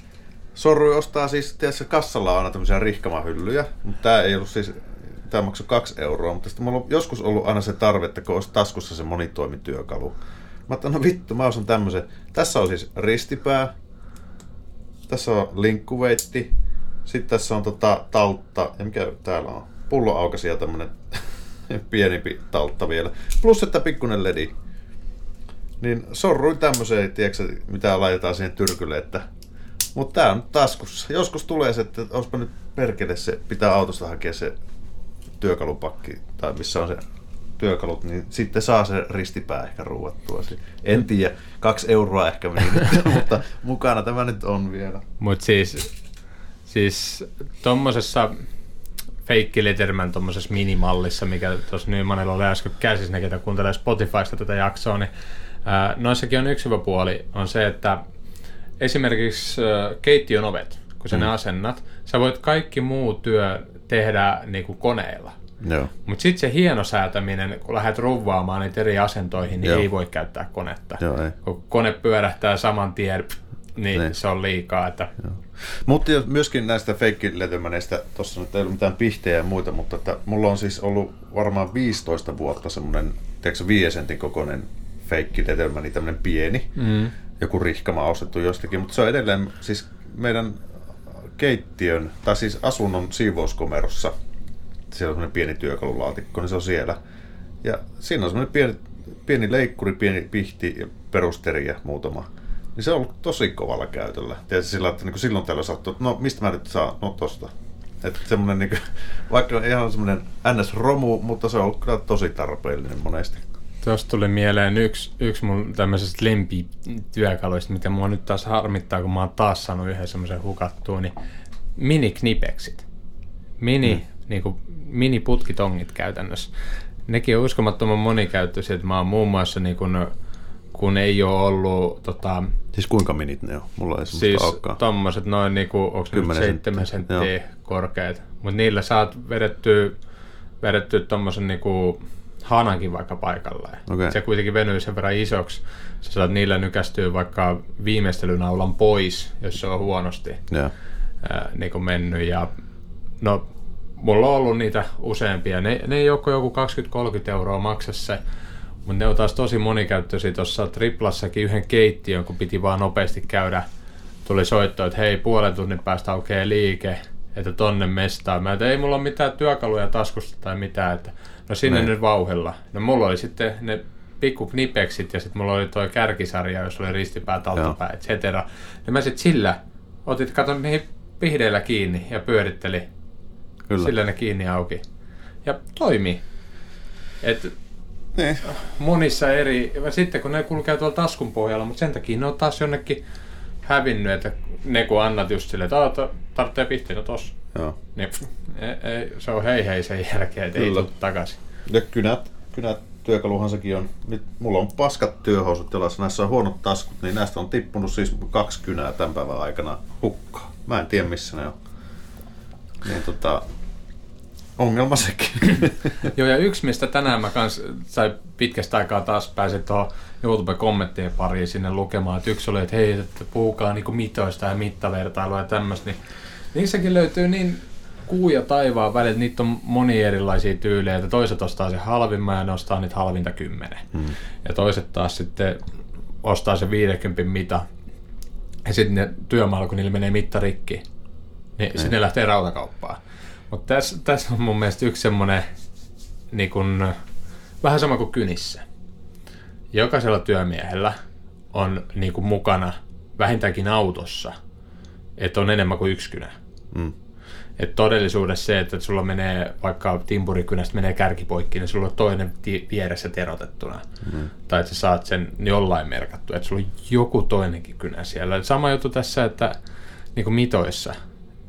Sorrui ostaa siis, tiedätkö, kassalla on aina tämmöisiä rihkamahyllyjä, mutta tämä ei ollut siis, tämä maksoi kaksi euroa, mutta sitten mulla on joskus ollut aina se tarve, että kun olisi taskussa se monitoimityökalu. Mä ajattelin, no vittu, mä osan tämmöisen. Tässä on siis ristipää, tässä on linkkuveitti, sitten tässä on tota taltta, ja mikä täällä on? Pullo aukaisi ja tämmönen pienempi taltta vielä. Plus, että pikkunen ledi. Niin sorruin tämmöiseen, tiedätkö, mitä laitetaan siihen tyrkylle, että mutta tämä on taskussa. Joskus tulee se, että olisipa nyt perkele se, pitää autosta hakea se työkalupakki, tai missä on se työkalut, niin sitten saa se ristipää ehkä ruuattua. En tiedä, kaksi euroa ehkä meni mutta mukana tämä nyt on vielä. Mutta siis, siis tuommoisessa feikki Letterman tuommoisessa minimallissa, mikä tuossa Nymanilla oli äsken käsissä, ne ketä kuuntelee Spotifysta tätä jaksoa, niin ää, noissakin on yksi hyvä puoli, on se, että esimerkiksi ää, keittiön ovet, kun sä mm. ne asennat, sä voit kaikki muu työ tehdä niin kuin koneilla. Mutta sitten se hieno säätäminen, kun lähdet ruvaamaan niitä eri asentoihin, niin Joo. ei voi käyttää konetta. Joo, ei. Kun kone pyörähtää saman tien, niin, niin. se on liikaa. Että... Mutta myöskin näistä feikkiletymäneistä, tuossa nyt ei ollut mitään pihtejä ja muita, mutta että mulla on siis ollut varmaan 15 vuotta semmoinen, tiedätkö, viiden sentin kokoinen feikkiletymäni, tämmöinen pieni, mm. joku rihkama ostettu jostakin, mutta se on edelleen siis meidän keittiön, tai siis asunnon siivouskomerossa, siellä on semmoinen pieni työkalulaatikko, niin se on siellä. Ja siinä on semmoinen pieni, pieni leikkuri, pieni pihti ja perusteri ja muutama niin se on ollut tosi kovalla käytöllä. Tietysti sillä, että niin silloin tällä sattuu, no mistä mä nyt saan, no tosta. Että semmoinen, niin kuin, vaikka ihan semmoinen NS-romu, mutta se on ollut kyllä tosi tarpeellinen monesti. Tuosta tuli mieleen yksi, yksi mun tämmöisestä lempityökaluista, mitä mua nyt taas harmittaa, kun mä oon taas saanut yhden semmoisen hukattuun, niin mini-knipeksit. Mini, mm. niin kuin, mini-putkitongit käytännössä. Nekin on uskomattoman monikäyttöisiä, että mä oon muun muassa niin kuin, kun ei ole ollut... Tota, siis kuinka minit ne on? Mulla ei siis alkaa. tommoset noin niinku, onko ne 7 senttiä, senttiä korkeat. Mutta niillä saat vedettyä, vedettyä tommosen niinku hanakin vaikka paikalleen. Okei. Se kuitenkin venyy sen verran isoksi. Sä saat niillä nykästyä vaikka viimeistelynaulan pois, jos se on huonosti Joo. ää, niin kuin mennyt. Ja, no, mulla on ollut niitä useampia. Ne, ne ei ole joku 20-30 euroa maksa se, mutta ne on taas tosi monikäyttöisiä. Tuossa Triplassakin yhden keittiön, kun piti vaan nopeasti käydä, tuli soitto, että hei, puolen tunnin päästä aukeaa liike, että tonne mestaan. Mä että ei mulla ole mitään työkaluja taskusta tai mitään, että no sinne Niin. nyt vauhilla. No mulla oli sitten ne pikku knipeksit ja sitten mulla oli toi kärkisarja, jos oli ristipäät, altapää, et cetera. Ja mä sitten sillä otit, kato mihin pihdeillä kiinni ja pyöritteli. Kyllä. Sillä ne kiinni auki. Ja toimi. Et Niin. monissa eri, sitten kun ne kulkee tuolla taskun pohjalla, mutta sen takia ne on taas jonnekin hävinnyt, että ne kun annat just silleen, että "Aa, to- tarvitsee pihtiä, no tossa. Joo. Niin, ei, ei, se on hei hei sen jälkeen, että ei tule takaisin. Ja kynät, kynät työkaluhan sekin on. Nyt mulla on paskat työhousut jalassa, näissä on huonot taskut, niin näistä on tippunut siis kaksi kynää tämän päivän aikana hukkaan. Mä en tiedä missä ne on. Niin tota, ongelma sekin. Joo, ja yksi, mistä tänään mä kans sai pitkästä aikaa taas pääsin tuohon YouTube-kommenttien pariin sinne lukemaan, että yksi oli, että hei, että puhukaa niinku mitoista ja mittavertailua ja tämmöistä, niin niissäkin löytyy niin kuu ja taivaan välit, niitä on monia erilaisia tyylejä, että toiset ostaa se halvimman ja ne ostaa niitä halvinta kymmenen. Hmm. Ja toiset taas sitten ostaa se 50 mita. Ja sitten ne työmaalla, kun niillä menee mitta rikki, niin sitten ne lähtee rautakauppaan. Mutta tässä, tässä on mun mielestä yksi semmoinen niin kun, vähän sama kuin kynissä. Jokaisella työmiehellä on niin kun, mukana vähintäänkin autossa, että on enemmän kuin yksi kynä. Mm. Et todellisuudessa se, että sulla menee vaikka timpurikynästä menee kärki poikki, niin sulla on toinen ti- vieressä terotettuna. Mm. Tai että sä saat sen jollain merkattu, että sulla on joku toinenkin kynä siellä. Sama juttu tässä, että niin kuin mitoissa.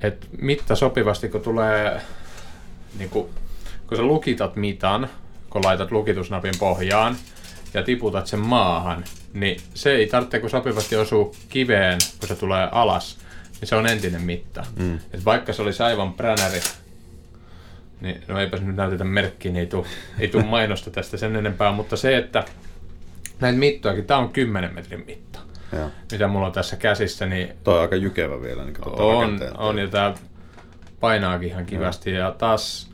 Että mitta sopivasti, kun tulee, niin kuin, kun sä lukitat mitan, kun laitat lukitusnapin pohjaan ja tiputat sen maahan, niin se ei tarvitse, kun sopivasti osuu kiveen, kun se tulee alas, niin se on entinen mitta. Mm. Et vaikka se olisi aivan pränäri, niin no eipäs nyt näytetä merkkiä, niin ei tule ei tuu mainosta tästä sen enempää, mutta se, että näitä mittojakin, tämä on 10 metrin mitta, Joo. mitä mulla on tässä käsissä, niin Toi on aika jykevä vielä. Niin on, on ja tää painaakin ihan kivasti. Ja taas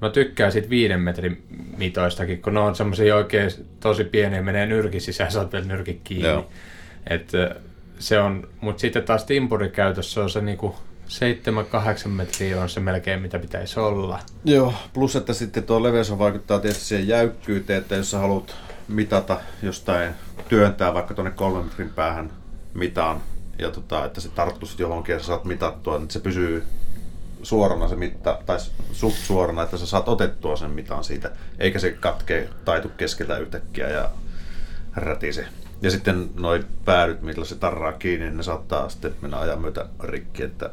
mä tykkään sit viiden metrin mitoistakin, kun ne on semmosia oikein tosi pieniä, menee nyrkin sisään, saat vielä nyrkin kiinni. Joo. Et, se on, mut sitten taas timpurikäytössä on se niinku 7-8 metriä on se melkein mitä pitäisi olla. Joo, plus että sitten tuo leveys vaikuttaa tietysti siihen jäykkyyteen, että jos sä haluat mitata jostain, työntää vaikka tuonne kolmen metrin päähän mitaan, ja tota, että se tarttuu sitten johonkin ja sä saat mitattua, niin se pysyy suorana se mitta, tai suht suorana, että sä saat otettua sen mitan siitä, eikä se katkee taitu keskeltä yhtäkkiä ja rätise. Ja sitten noi päädyt, millä se tarraa kiinni, niin ne saattaa sitten mennä ajan myötä rikki, että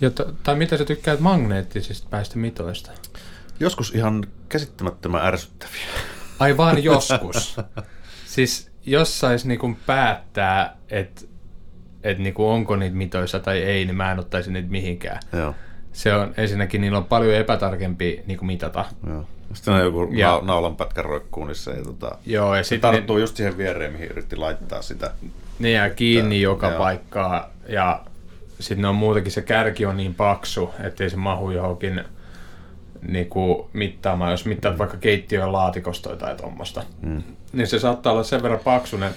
Ja t- tai mitä sä tykkäät magneettisista päistä mitoista? joskus ihan käsittämättömän ärsyttäviä. Ai vaan joskus. siis jos sais niinku päättää, että et niinku onko niitä mitoissa tai ei, niin mä en ottaisi niitä mihinkään. Joo. Se on ensinnäkin, niillä on paljon epätarkempi niinku mitata. Joo. Sitten on joku Ja- na- naulan pätkä roikkuu, niin se, ei, tota, Joo, ja se sitten tarttuu just siihen viereen, mihin yritti laittaa sitä. ne jää kiinni Tää- joka joo. paikkaan. Ja sitten on muutenkin, se kärki on niin paksu, ettei se mahu johonkin niinku mittaamaan. Jos mittaat vaikka keittiön laatikosta tai tuommoista, mm. niin se saattaa olla sen verran paksu ne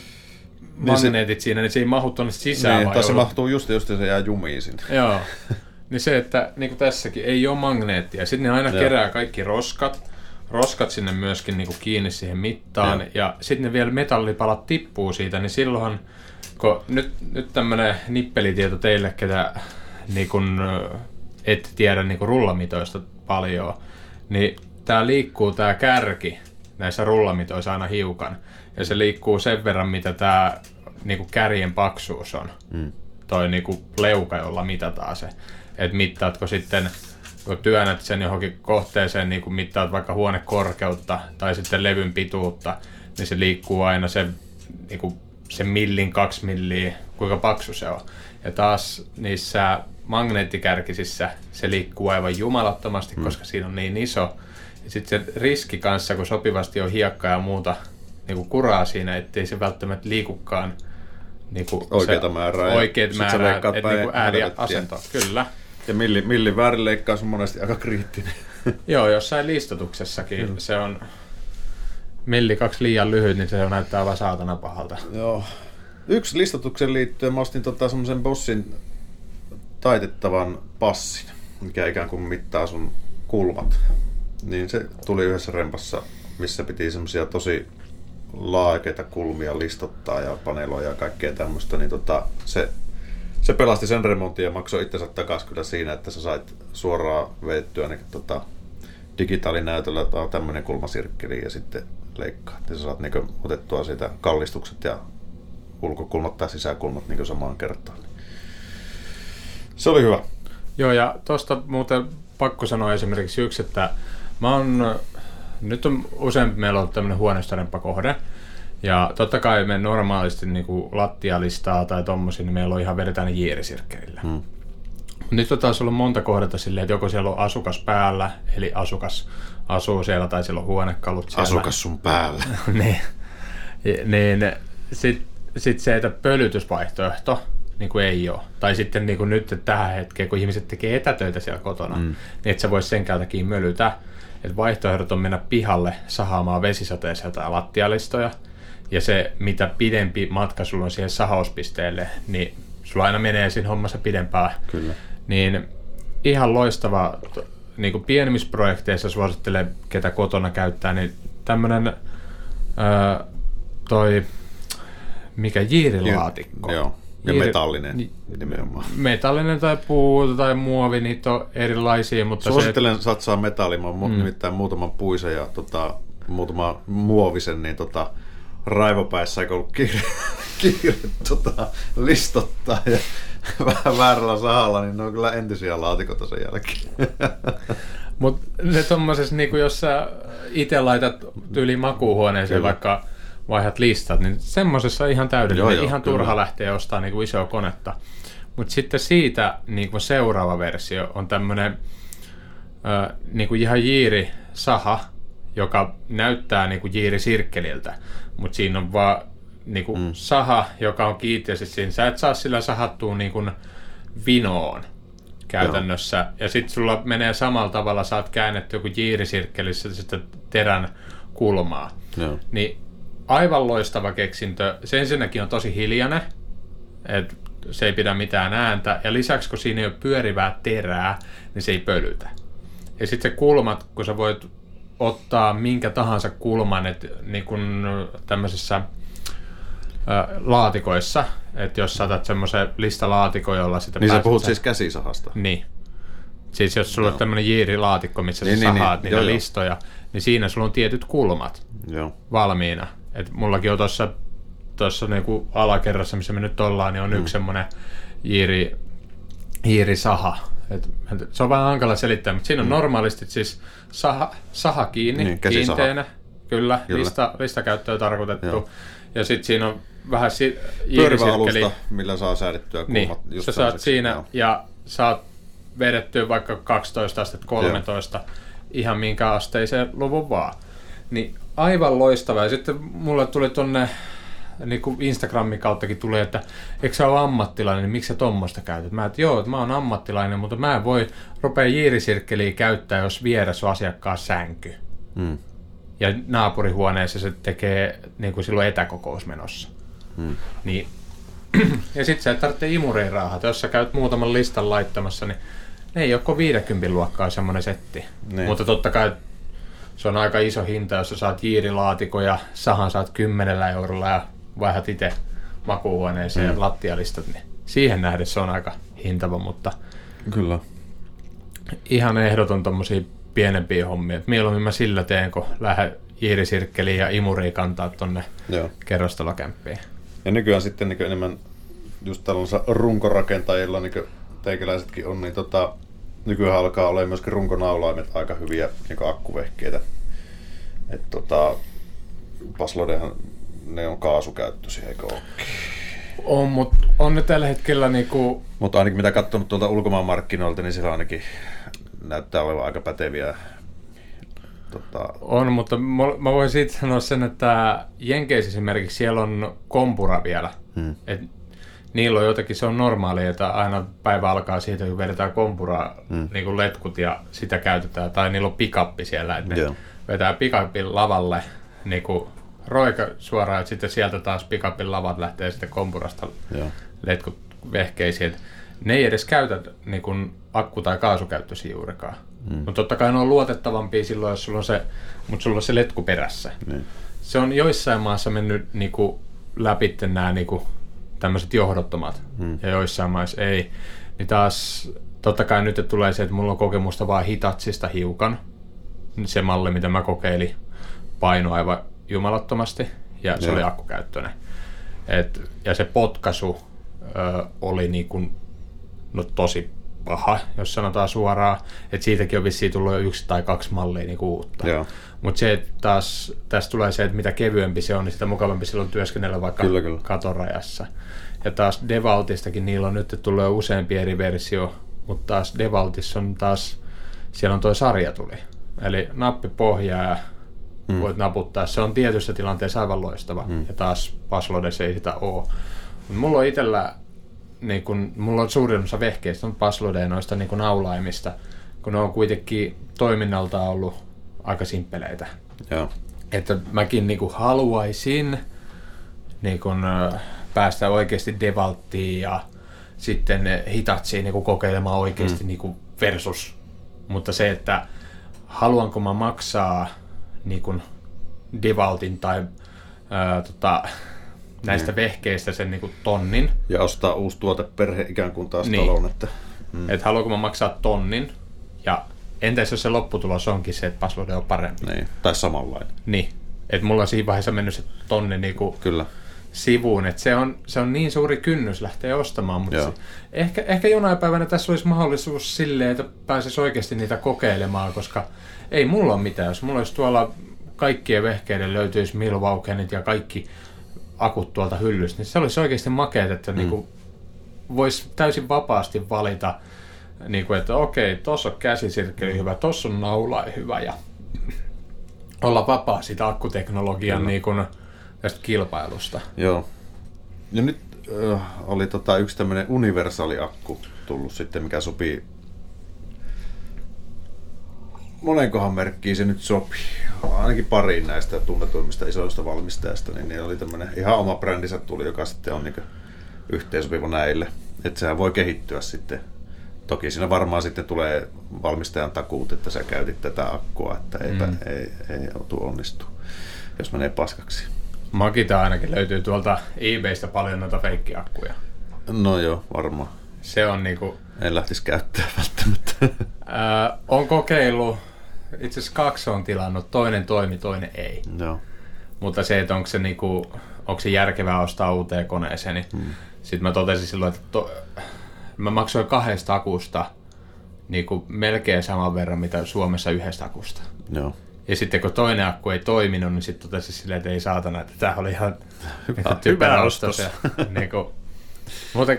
magneetit siinä, niin se ei mahu tuonne sisään. Niin, tai se mahtuu just, just ja se jää jumiin sinne. Joo. Niin se, että niin kuin tässäkin ei ole magneettia. Sitten ne aina Joo. kerää kaikki roskat. Roskat sinne myöskin niin kuin kiinni siihen mittaan. Joo. Ja sitten ne vielä metallipalat tippuu siitä, niin silloin, kun nyt, nyt tämmöinen nippelitieto teille, ketä niin kun, et tiedä niin kun rullamitoista paljon, niin tämä liikkuu tämä kärki näissä rullamitoissa aina hiukan. Ja se liikkuu sen verran, mitä tämä niin kärjen paksuus on Mm. toi niinku leuka, jolla mitataan se. Että mittaatko sitten, kun työnnät sen johonkin kohteeseen, niin kun mittaat vaikka huonekorkeutta tai sitten levyn pituutta, niin se liikkuu aina se, niinku, se millin, kaksi milliä, kuinka paksu se on. Ja taas niissä magneettikärkisissä se liikkuu aivan jumalattomasti, mm. koska siinä on niin iso. sitten se riski kanssa, kun sopivasti on hiekkaa ja muuta niin kuin kuraa siinä, ettei se välttämättä liikukaan niin kuin Oikeata määrää ja Oikeat määrää, että niin kuin ääri ja helvettiä. asento. Kyllä. Ja milli, millin väärin leikkaus on monesti aika kriittinen. Joo, jossain liistotuksessakin se on milli kaksi liian lyhyt, niin se näyttää aivan saatana pahalta. Joo. Yksi listatuksen liittyen mä ostin tota semmoisen Bossin taitettavan passin, mikä ikään kuin mittaa sun kulmat. Niin se tuli yhdessä rempassa, missä piti semmoisia tosi laakeita kulmia listottaa ja paneloja ja kaikkea tämmöistä, niin tota, se, se pelasti sen remontin ja maksoi itsensä takaisin kyllä siinä, että sä sait suoraan veettyä niin, tota, digitaalinäytöllä, että tämmöinen kulmasirkkeli ja sitten leikkaa. Ja sä saat niin otettua siitä kallistukset ja ulkokulmat tai sisäkulmat niin samaan kertaan. Se oli hyvä. Joo, ja tuosta muuten pakko sanoa esimerkiksi yksi, että mä oon, nyt on useampi meillä on tämmöinen huoneistoremppakohde, ja totta kai me normaalisti niin kuin lattialistaa tai tommosia, niin meillä on ihan vedetään ne jiirisirkkelillä. Hmm. Nyt on taas ollut monta kohdetta silleen, että joko siellä on asukas päällä, eli asukas asuu siellä, tai siellä on huonekalut siellä. Asukas sun päällä. niin, niin sitten sit se, että pölytysvaihtoehto niin kuin ei ole. Tai sitten niin kuin nyt että tähän hetkeen, kun ihmiset tekee etätöitä siellä kotona, mm. niin että sä vois sen takia mölytä. Että vaihtoehdot on mennä pihalle sahaamaan vesisateessa tai lattialistoja. Ja se, mitä pidempi matka sulla on siihen sahauspisteelle, niin sulla aina menee siinä hommassa pidempään. Kyllä. Niin ihan loistava, niin kuin pienemmissä projekteissa suosittelen, ketä kotona käyttää, niin tämmöinen öö, toi, mikä jiirilaatikko. Joo. Ja Jiiri- metallinen Ni- nimenomaan. Metallinen tai puu tai muovi, niitä on erilaisia, mutta Suosittelen satsaa metalliin. Mä oon mm. nimittäin muutaman puisen ja tota, muutama muovisen, niin tota, raivopäissä eikä ollut kiire, kiire tota, listottaa ja vähän väärällä sahalla, niin ne on kyllä entisiä laatikoita sen jälkeen. Mutta ne tommosessa, niin jos sä itse laitat tyyli makuuhuoneeseen Kyllä. vaikka vaihdat listat, niin semmoisessa ihan täydellinen. Joo, Joo, joo, ihan kyllä. turha lähteä ostamaan niin kuin isoa konetta. Mutta sitten siitä niin kuin seuraava versio on tämmöinen äh, niin kuin ihan jiiri saha, joka näyttää niin kuin jiirisirkkeliltä, mutta siinä on vaan niin kuin mm. saha, joka on kiinni ja sit siinä sä et saa sillä sahattua niin kuin vinoon käytännössä. Ja sitten sulla menee samalla tavalla, saat käännetty joku jiirisirkkelissä sitä terän kulmaa. Joo. Niin aivan loistava keksintö. Se ensinnäkin on tosi hiljainen, että se ei pidä mitään ääntä. Ja lisäksi, kun siinä ei ole pyörivää terää, niin se ei pölytä. Ja sitten se kulmat, kun sä voit ottaa minkä tahansa kulman, että niin kun tämmöisessä laatikoissa, että jos saatat semmoisen listalaatikon, jolla sitä Niin sä puhut sä- siis käsisahasta. niin. Siis jos sulla Joo. on tämmöinen jiirilaatikko, missä Niin, sä niin, sahaat niin. niitä Joo, joo. listoja, niin siinä sulla on tietyt kulmat Joo. valmiina. Et mullakin on tuossa tuossa niinku alakerrassa, missä me nyt ollaan, niin on mm. yksi semmoinen jiiri, jiirisaha. Et, se on vähän hankala selittää, mutta siinä on mm. normaalisti siis saha, saha kiinni, Niin, käsisaha. kiinteänä. Kyllä, Kyllä. Lista, listakäyttöön tarkoitettu. Joo. Ja sitten siinä on vähän si- alusta, millä saa säädettyä Niin, kulmat. sä saat siinä Joo. ja saat vedettyä vaikka 12 astetta, 13, ihan minkä asteiseen luvun vaan. Niin aivan loistava. Ja sitten mulle tuli tonne niin kuin Instagramin kauttakin tuli, että eikö sä ole ammattilainen, niin miksi sä tommosta käytät? Mä että joo, että mä oon ammattilainen, mutta mä en voi rupea jiirisirkkeliä käyttää, jos vieressä on asiakkaan sänky. Mm. Ja naapurihuoneessa se tekee niin kuin silloin etäkokous menossa. Mm. Niin, ja sitten sä et tarvitse imurein raahata. Jos sä käyt muutaman listan laittamassa, niin ne ei ole kuin 50 luokkaa semmoinen setti. Niin. Mutta totta kai se on aika iso hinta, jos sä saat jiirilaatikon ja sahan saat 10 eurolla ja vaihdat itse makuuhuoneeseen mm. ja lattialistat, niin siihen nähden se on aika hintava, mutta Kyllä. ihan ehdoton tommosia pienempiä hommia. Et mieluummin mä sillä teen, kun lähden jiirisirkkeliin ja imuriin kantaa tonne Joo. kerrostalokämppiin. Ja nykyään sitten niin enemmän just tällaisilla runkorakentajilla, niin kuin teikäläisetkin on, niin tota, nykyään alkaa olla myöskin runkonaulaimet aika hyviä niin akkuvehkeitä. Että tota, Paslodehan ne on kaasukäyttöisiä, eikö ole? On, mutta on ne tällä hetkellä niinku, Mutta ainakin mitä katsonut tuolta ulkomaan markkinoilta, niin siellä ainakin näyttää olevan aika päteviä Tota... On, mutta mä voin siitä sanoa sen, että Jenkeissä esimerkiksi siellä on kompura vielä. Hmm. Et niillä on jotenkin, se on normaalia, että aina päivä alkaa siitä, kun vedetään kompuraa hmm. niin kuin letkut ja sitä käytetään. Tai niillä on pikappi siellä, että ne yeah. vetää pikapin lavalle niin kuin roika suoraan, että sitten sieltä taas pikapin lavat lähtee sitten kompurasta yeah. letkut vehkeisiin. Ne ei edes käytä niin kuin akku- tai kaasukäyttöisiä juurikaan. Mm. Mutta totta kai ne on luotettavampia silloin, jos sulla on se, mutta sulla on se letku perässä. Niin. Se on joissain maassa mennyt niinku läpi nämä niinku, tämmöiset johdottomat, mm. ja joissain maissa ei. Niin taas totta kai nyt tulee se, että mulla on kokemusta vaan Hitatsista hiukan. Se malli, mitä mä kokeilin, paino aivan jumalattomasti, ja se ja. oli akkukäyttöinen. Et, ja se potkaisu ö, oli niinku, no tosi paha, jos sanotaan suoraan. Että siitäkin on vissiin tullut jo yksi tai kaksi mallia niin uutta. Mutta se, että taas tässä tulee se, että mitä kevyempi se on, niin sitä mukavampi silloin työskennellä vaikka kyllä, kyllä. katorajassa. Ja taas Devaltistakin niillä on nyt tullut jo useampi eri versio, mutta taas Devaltissa on taas, siellä on tuo sarja tuli. Eli nappi pohjaa ja mm. voit naputtaa. Se on tietyssä tilanteessa aivan loistava. Mm. Ja taas Paslodes ei sitä ole. Mutta mulla on itsellä niin kun, mulla on suurin osa vehkeistä on passwordeen noista niin kun naulaimista, kun ne on kuitenkin toiminnalta ollut aika simppeleitä. Joo. Että mäkin niin haluaisin niin kun, päästä oikeasti devalttiin ja sitten hitatsiin niin kokeilemaan oikeasti mm. niin versus. Mutta se, että haluanko mä maksaa niin kun, devaltin tai ää, tota, näistä niin. vehkeistä sen niin kuin tonnin. Ja ostaa uusi tuoteperhe ikään kuin taas niin. taloon. Että, mm. Et haluanko mä maksaa tonnin ja entäs jos se lopputulos onkin se, että password on parempi? Niin. Tai samanlainen. Niin. Että mulla on siinä vaiheessa mennyt se tonni niin kuin Kyllä. sivuun. Että se on, se on niin suuri kynnys lähteä ostamaan. Mutta se, ehkä, ehkä jonain päivänä tässä olisi mahdollisuus silleen, että pääsisi oikeasti niitä kokeilemaan, koska ei mulla ole mitään. Jos mulla olisi tuolla kaikkien vehkeiden löytyisi Milwaukenit ja kaikki akut tuolta hyllystä, niin se olisi oikeasti makeet, että mm. niinku voisi täysin vapaasti valita, niinku, että okei, tuossa on käsisirkkeli hyvä, tuossa on naula hyvä ja olla vapaa siitä akkuteknologian mm. niinku, tästä kilpailusta. Joo. Ja nyt äh, oli tota yksi tämmöinen universaali akku tullut sitten, mikä sopii monenkohan merkkiin se nyt sopii. Ainakin pariin näistä tunnetuimmista isoista valmistajista, niin, niin oli tämmöinen ihan oma brändinsä tuli, joka sitten on niin yhteensopiva näille. Että sehän voi kehittyä sitten. Toki siinä varmaan sitten tulee valmistajan takuut, että sä käytit tätä akkua, että eipä, mm. ei, ei tuu onnistu, jos menee paskaksi. Makita ainakin löytyy tuolta eBaystä paljon noita feikkiakkuja. No joo, varmaan. Se on niinku... En lähtisi käyttää välttämättä. Öö, on kokeillut itse asiassa kaksi on tilannut, toinen toimi, toinen ei. Joo. Mutta se, että onko se, niinku, onko se järkevää ostaa uuteen koneeseen, niin hmm. sitten mä totesin silloin, että to, mä maksoin kahdesta akusta niinku melkein saman verran, mitä Suomessa yhdestä akusta. Joo. Ja sitten kun toinen akku ei toiminut, niin sitten totesin silleen, että ei saatana, että tämä oli ihan hyvä, hyvä ostos. Ja, niinku, mutta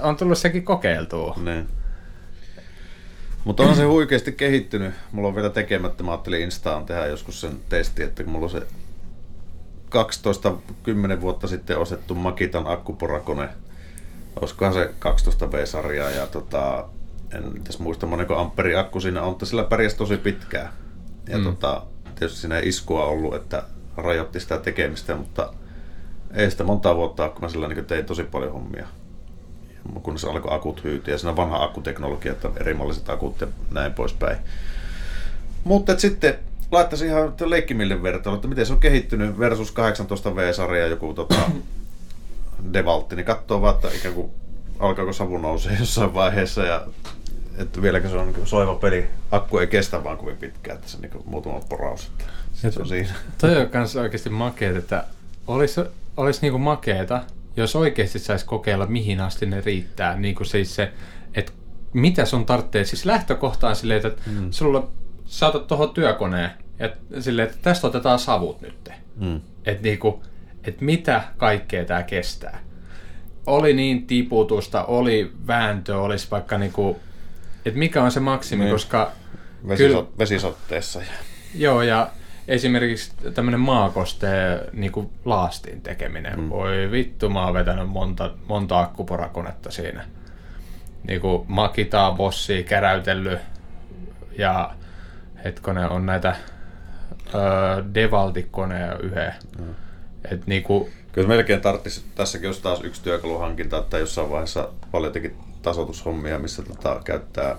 on tullut sekin kokeiltua. Niin. Mutta on se huikeasti kehittynyt. Mulla on vielä tekemättä. Mä ajattelin Instaan tehdä joskus sen testi, että kun mulla on se 12-10 vuotta sitten ostettu Makitan akkuporakone. Olisikohan se 12 V-sarjaa ja tota, en tässä muista moneko amperi akku siinä on, mutta sillä pärjäsi tosi pitkään. Ja mm. tota, tietysti siinä ei iskua ollut, että rajoitti sitä tekemistä, mutta ei sitä monta vuotta, kun mä sillä niin tein tosi paljon hommia kun se alkoi akut hyytyä ja siinä on vanha akkuteknologia, että erimalliset akut ja näin poispäin. Mutta sitten laittaisin ihan leikkimille vertailun, että miten se on kehittynyt versus 18 V-sarja joku tota, Devaltti, niin katsoo vaan, että ikään kuin alkaako savu nousee jossain vaiheessa ja että vieläkö se on niin soiva peli. Akku ei kestä vaan kovin pitkään, että se niin muutama poraus. Että se on siinä. Toi on myös oikeasti makeet, että olisi, olisi niin kuin makeeta, jos oikeasti saisi kokeilla, mihin asti ne riittää, niin kuin siis se, että mitä sun tarvitsee, siis lähtökohtaan silleen, että mm. sulla saatat tuohon työkoneen, ja silleen, että tästä otetaan savut nyt. Mm. Että niinku, et mitä kaikkea tämä kestää. Oli niin tiputusta, oli vääntö, olisi vaikka niinku, että mikä on se maksimi, niin. koska... Vesiso- kyllä, vesisotteessa. Joo, ja esimerkiksi tämmöinen maakosteen niin kuin laastin tekeminen. Mm. Voi vittu, mä oon vetänyt monta, monta akkuporakonetta siinä. Niin kuin makitaa, bossia, käräytellyt ja hetkonen on näitä öö, devaltikoneja yhden. Mm. Et niinku, Kyllä melkein tarvitsisi, tässäkin olisi taas yksi työkaluhankinta, että jossain vaiheessa paljon tasoitushommia, missä tota, käyttää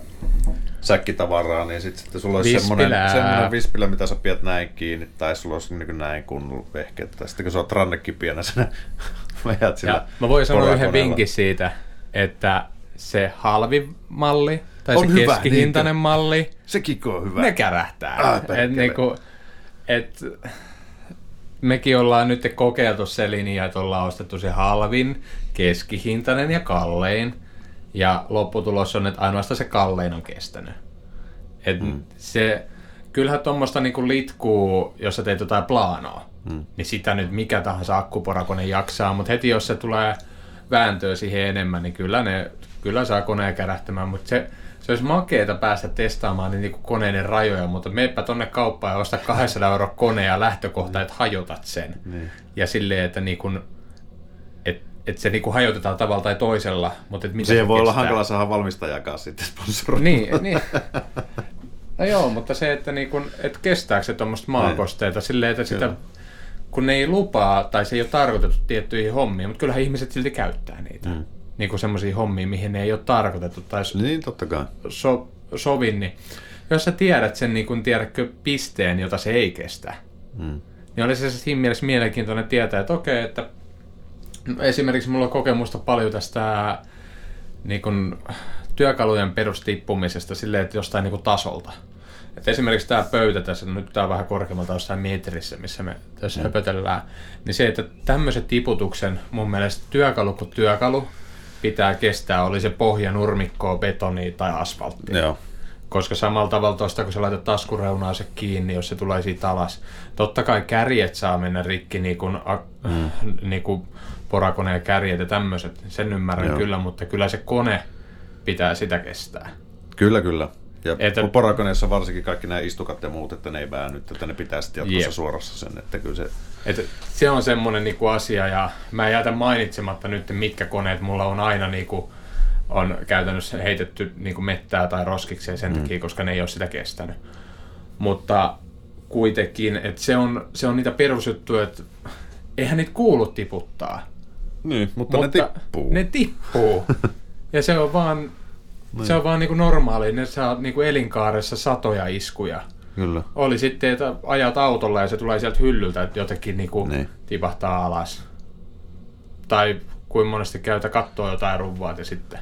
säkkitavaraa, niin sitten sit sulla olisi semmoinen, semmoinen vispilä, mitä sä pidät näin kiinni, tai sulla olisi niin näin kunnolla vehkeet. Tai sitten kun sä oot rannekipienä, sä veät sillä ja Mä voin sanoa yhden vinkin siitä, että se halvi malli, tai on se hyvä, keskihintainen niin, malli, sekin on hyvä. Ne kärähtää. Ah, et niinku, et, mekin ollaan nyt kokeiltu se linja, että ollaan ostettu se halvin, keskihintainen ja kallein. Ja lopputulos on, että ainoastaan se kallein on kestänyt. Et mm. se, kyllähän tuommoista niinku litkuu, jos sä teet jotain plaanoa, mm. niin sitä nyt mikä tahansa akkuporakone jaksaa, mutta heti jos se tulee vääntöä siihen enemmän, niin kyllä, ne, kyllä saa koneen kärähtämään, mutta se, se olisi makeeta päästä testaamaan niin kuin koneiden rajoja, mutta meepä tonne kauppaan ja osta 200 euro kone ja lähtökohta, että hajotat sen. Niin. Ja silleen, että niin et, et se niin kuin hajotetaan tavalla tai toisella. Mutta et mitä se, se voi kestää. olla hankala saada valmistajakaan sitten sponsoroida. Niin, niin. No joo, mutta se, että, niin kun, et kestääkö se tuommoista maakosteita silleen, että sitä, kun ne ei lupaa tai se ei ole tarkoitettu tiettyihin hommiin, mutta kyllähän ihmiset silti käyttää niitä. Mm niin kuin semmoisia hommia, mihin ne ei ole tarkoitettu tai niin, totta kai. So, sovin, niin jos sä tiedät sen, niin kun tiedätkö pisteen, jota se ei kestä, mm. niin olisi se siinä mielessä mielenkiintoinen tietää, että okei, että esimerkiksi mulla on kokemusta paljon tästä niin kun, työkalujen perustippumisesta silleen, että jostain niin kun, tasolta. Et esimerkiksi tämä pöytä tässä, nyt tämä on vähän korkeammalta jossain metrissä, missä me tässä mm. höpötellään, niin se, että tämmöisen tiputuksen mun mielestä työkalu kuin työkalu, pitää kestää, oli se pohja nurmikkoa, betonia tai asfalttia. Joo. Koska samalla tavalla tuosta, kun sä laitat taskureunaa se kiinni, jos se tulee siitä alas. Totta kai kärjet saa mennä rikki, niin kuin, mm. niin kuin porakoneen kärjet ja tämmöiset. Sen ymmärrän Joo. kyllä, mutta kyllä se kone pitää sitä kestää. Kyllä, kyllä. Ja että, porakoneessa varsinkin kaikki nämä istukat ja muut, että ne ei väännyt, että ne pitää sitten jatkossa jep. suorassa sen, että kyllä se... Että se on semmoinen niinku asia, ja mä jätän mainitsematta nyt, mitkä koneet mulla on aina niinku, on käytännössä heitetty niinku mettää tai roskikseen sen mm. takia, koska ne ei ole sitä kestänyt. Mutta kuitenkin, että se on, se on niitä perusjuttuja, että eihän niitä kuulu tiputtaa. Niin, mutta, mutta ne tippuu. Ne tippuu. ja se on vaan niin. Se on vaan niinku normaali, ne saa niinku elinkaaressa satoja iskuja. Kyllä. Oli sitten, että ajat autolla ja se tulee sieltä hyllyltä, että jotenkin niinku niin. tipahtaa alas. Tai kuin monesti käytä kattoa jotain ruvaa ja sitten.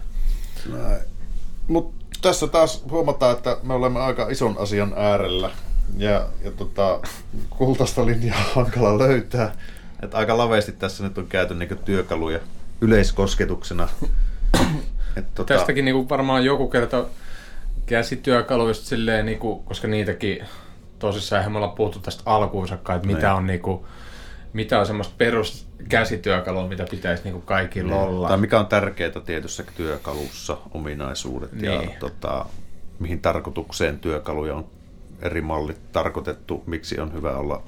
Mutta tässä taas huomataan, että me olemme aika ison asian äärellä. Ja, ja tota, kultaista linjaa on hankala löytää. Että aika laveasti tässä nyt on käyty niinku työkaluja yleiskosketuksena et, tota... Tästäkin niinku varmaan joku kerta käsityökaluista silleen, niinku, koska niitäkin tosissaan eihän me olla puhuttu tästä alkuunsakaan, että mitä niin. on niinku, mitä on semmoista peruskäsityökalua, mitä pitäisi niinku kaikilla niin. olla. Tai mikä on tärkeää tietyssä työkalussa, ominaisuudet niin. ja tota, mihin tarkoitukseen työkaluja on eri mallit tarkoitettu, miksi on hyvä olla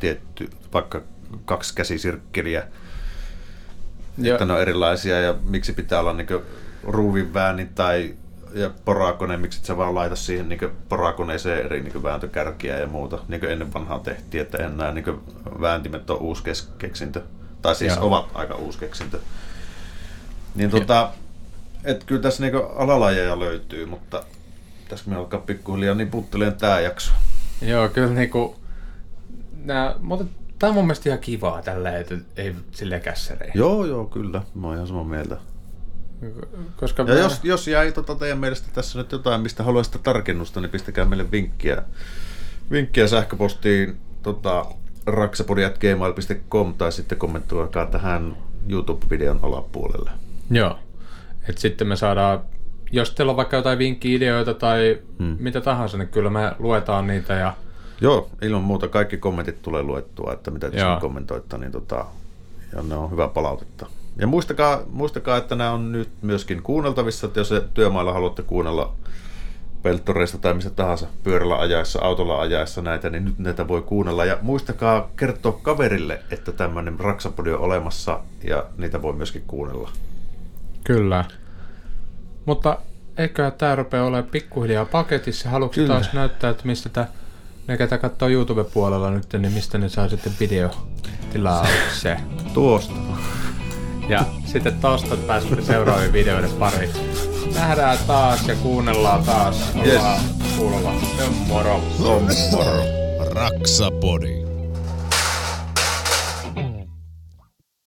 tietty, vaikka kaksi käsisirkkeliä, että ne on erilaisia ja miksi pitää olla niin ruuvin väännin tai ja porakone, miksi et sä vaan laita siihen niin porakoneeseen eri niin vääntökärkiä ja muuta, niin kuin ennen vanhaa tehtiin, että eihän nämä niin vääntimet ole uusi keksintö, tai siis Joo. ovat aika uusi keksintö. Niin tota, että kyllä tässä niin alalajeja löytyy, mutta tässä me alkaa pikkuhiljaa niin putteleen tämä jakso. Joo, kyllä niinku, nää, mutta tämä on mun mielestä ihan kivaa tällä, että ei silleen kässärein. Joo, joo, kyllä. Mä oon ihan samaa mieltä. Koska ja mä... jos, jos jäi tota teidän mielestä tässä nyt jotain, mistä haluaisitte tarkennusta, niin pistäkää meille vinkkiä, vinkkiä sähköpostiin tota, raksapodi.gmail.com tai sitten kommentoikaa tähän YouTube-videon alapuolelle. Joo, että sitten me saadaan, jos teillä on vaikka jotain vinkki-ideoita tai hmm. mitä tahansa, niin kyllä me luetaan niitä ja Joo, ilman muuta kaikki kommentit tulee luettua, että mitä tässä kommentoitte, niin tota, ja ne on hyvä palautetta. Ja muistakaa, muistakaa, että nämä on nyt myöskin kuunneltavissa, että jos työmailla haluatte kuunnella pelttoreista tai mistä tahansa pyörällä ajaessa, autolla ajaessa näitä, niin nyt näitä voi kuunnella. Ja muistakaa kertoa kaverille, että tämmöinen Raksapodi on olemassa ja niitä voi myöskin kuunnella. Kyllä. Mutta eikö tämä rupea olemaan pikkuhiljaa paketissa? Haluatko Kyllä. taas näyttää, että mistä tämä, ne ketä katsoo YouTube-puolella nyt, niin mistä ne saa sitten video se. Tuosta. Ja sitten tosta pääsette seuraaviin videoiden pariin. Nähdään taas ja kuunnellaan taas. Yes. Ollaan kuulolla. Se on moro. Se on moro. Raksapodi.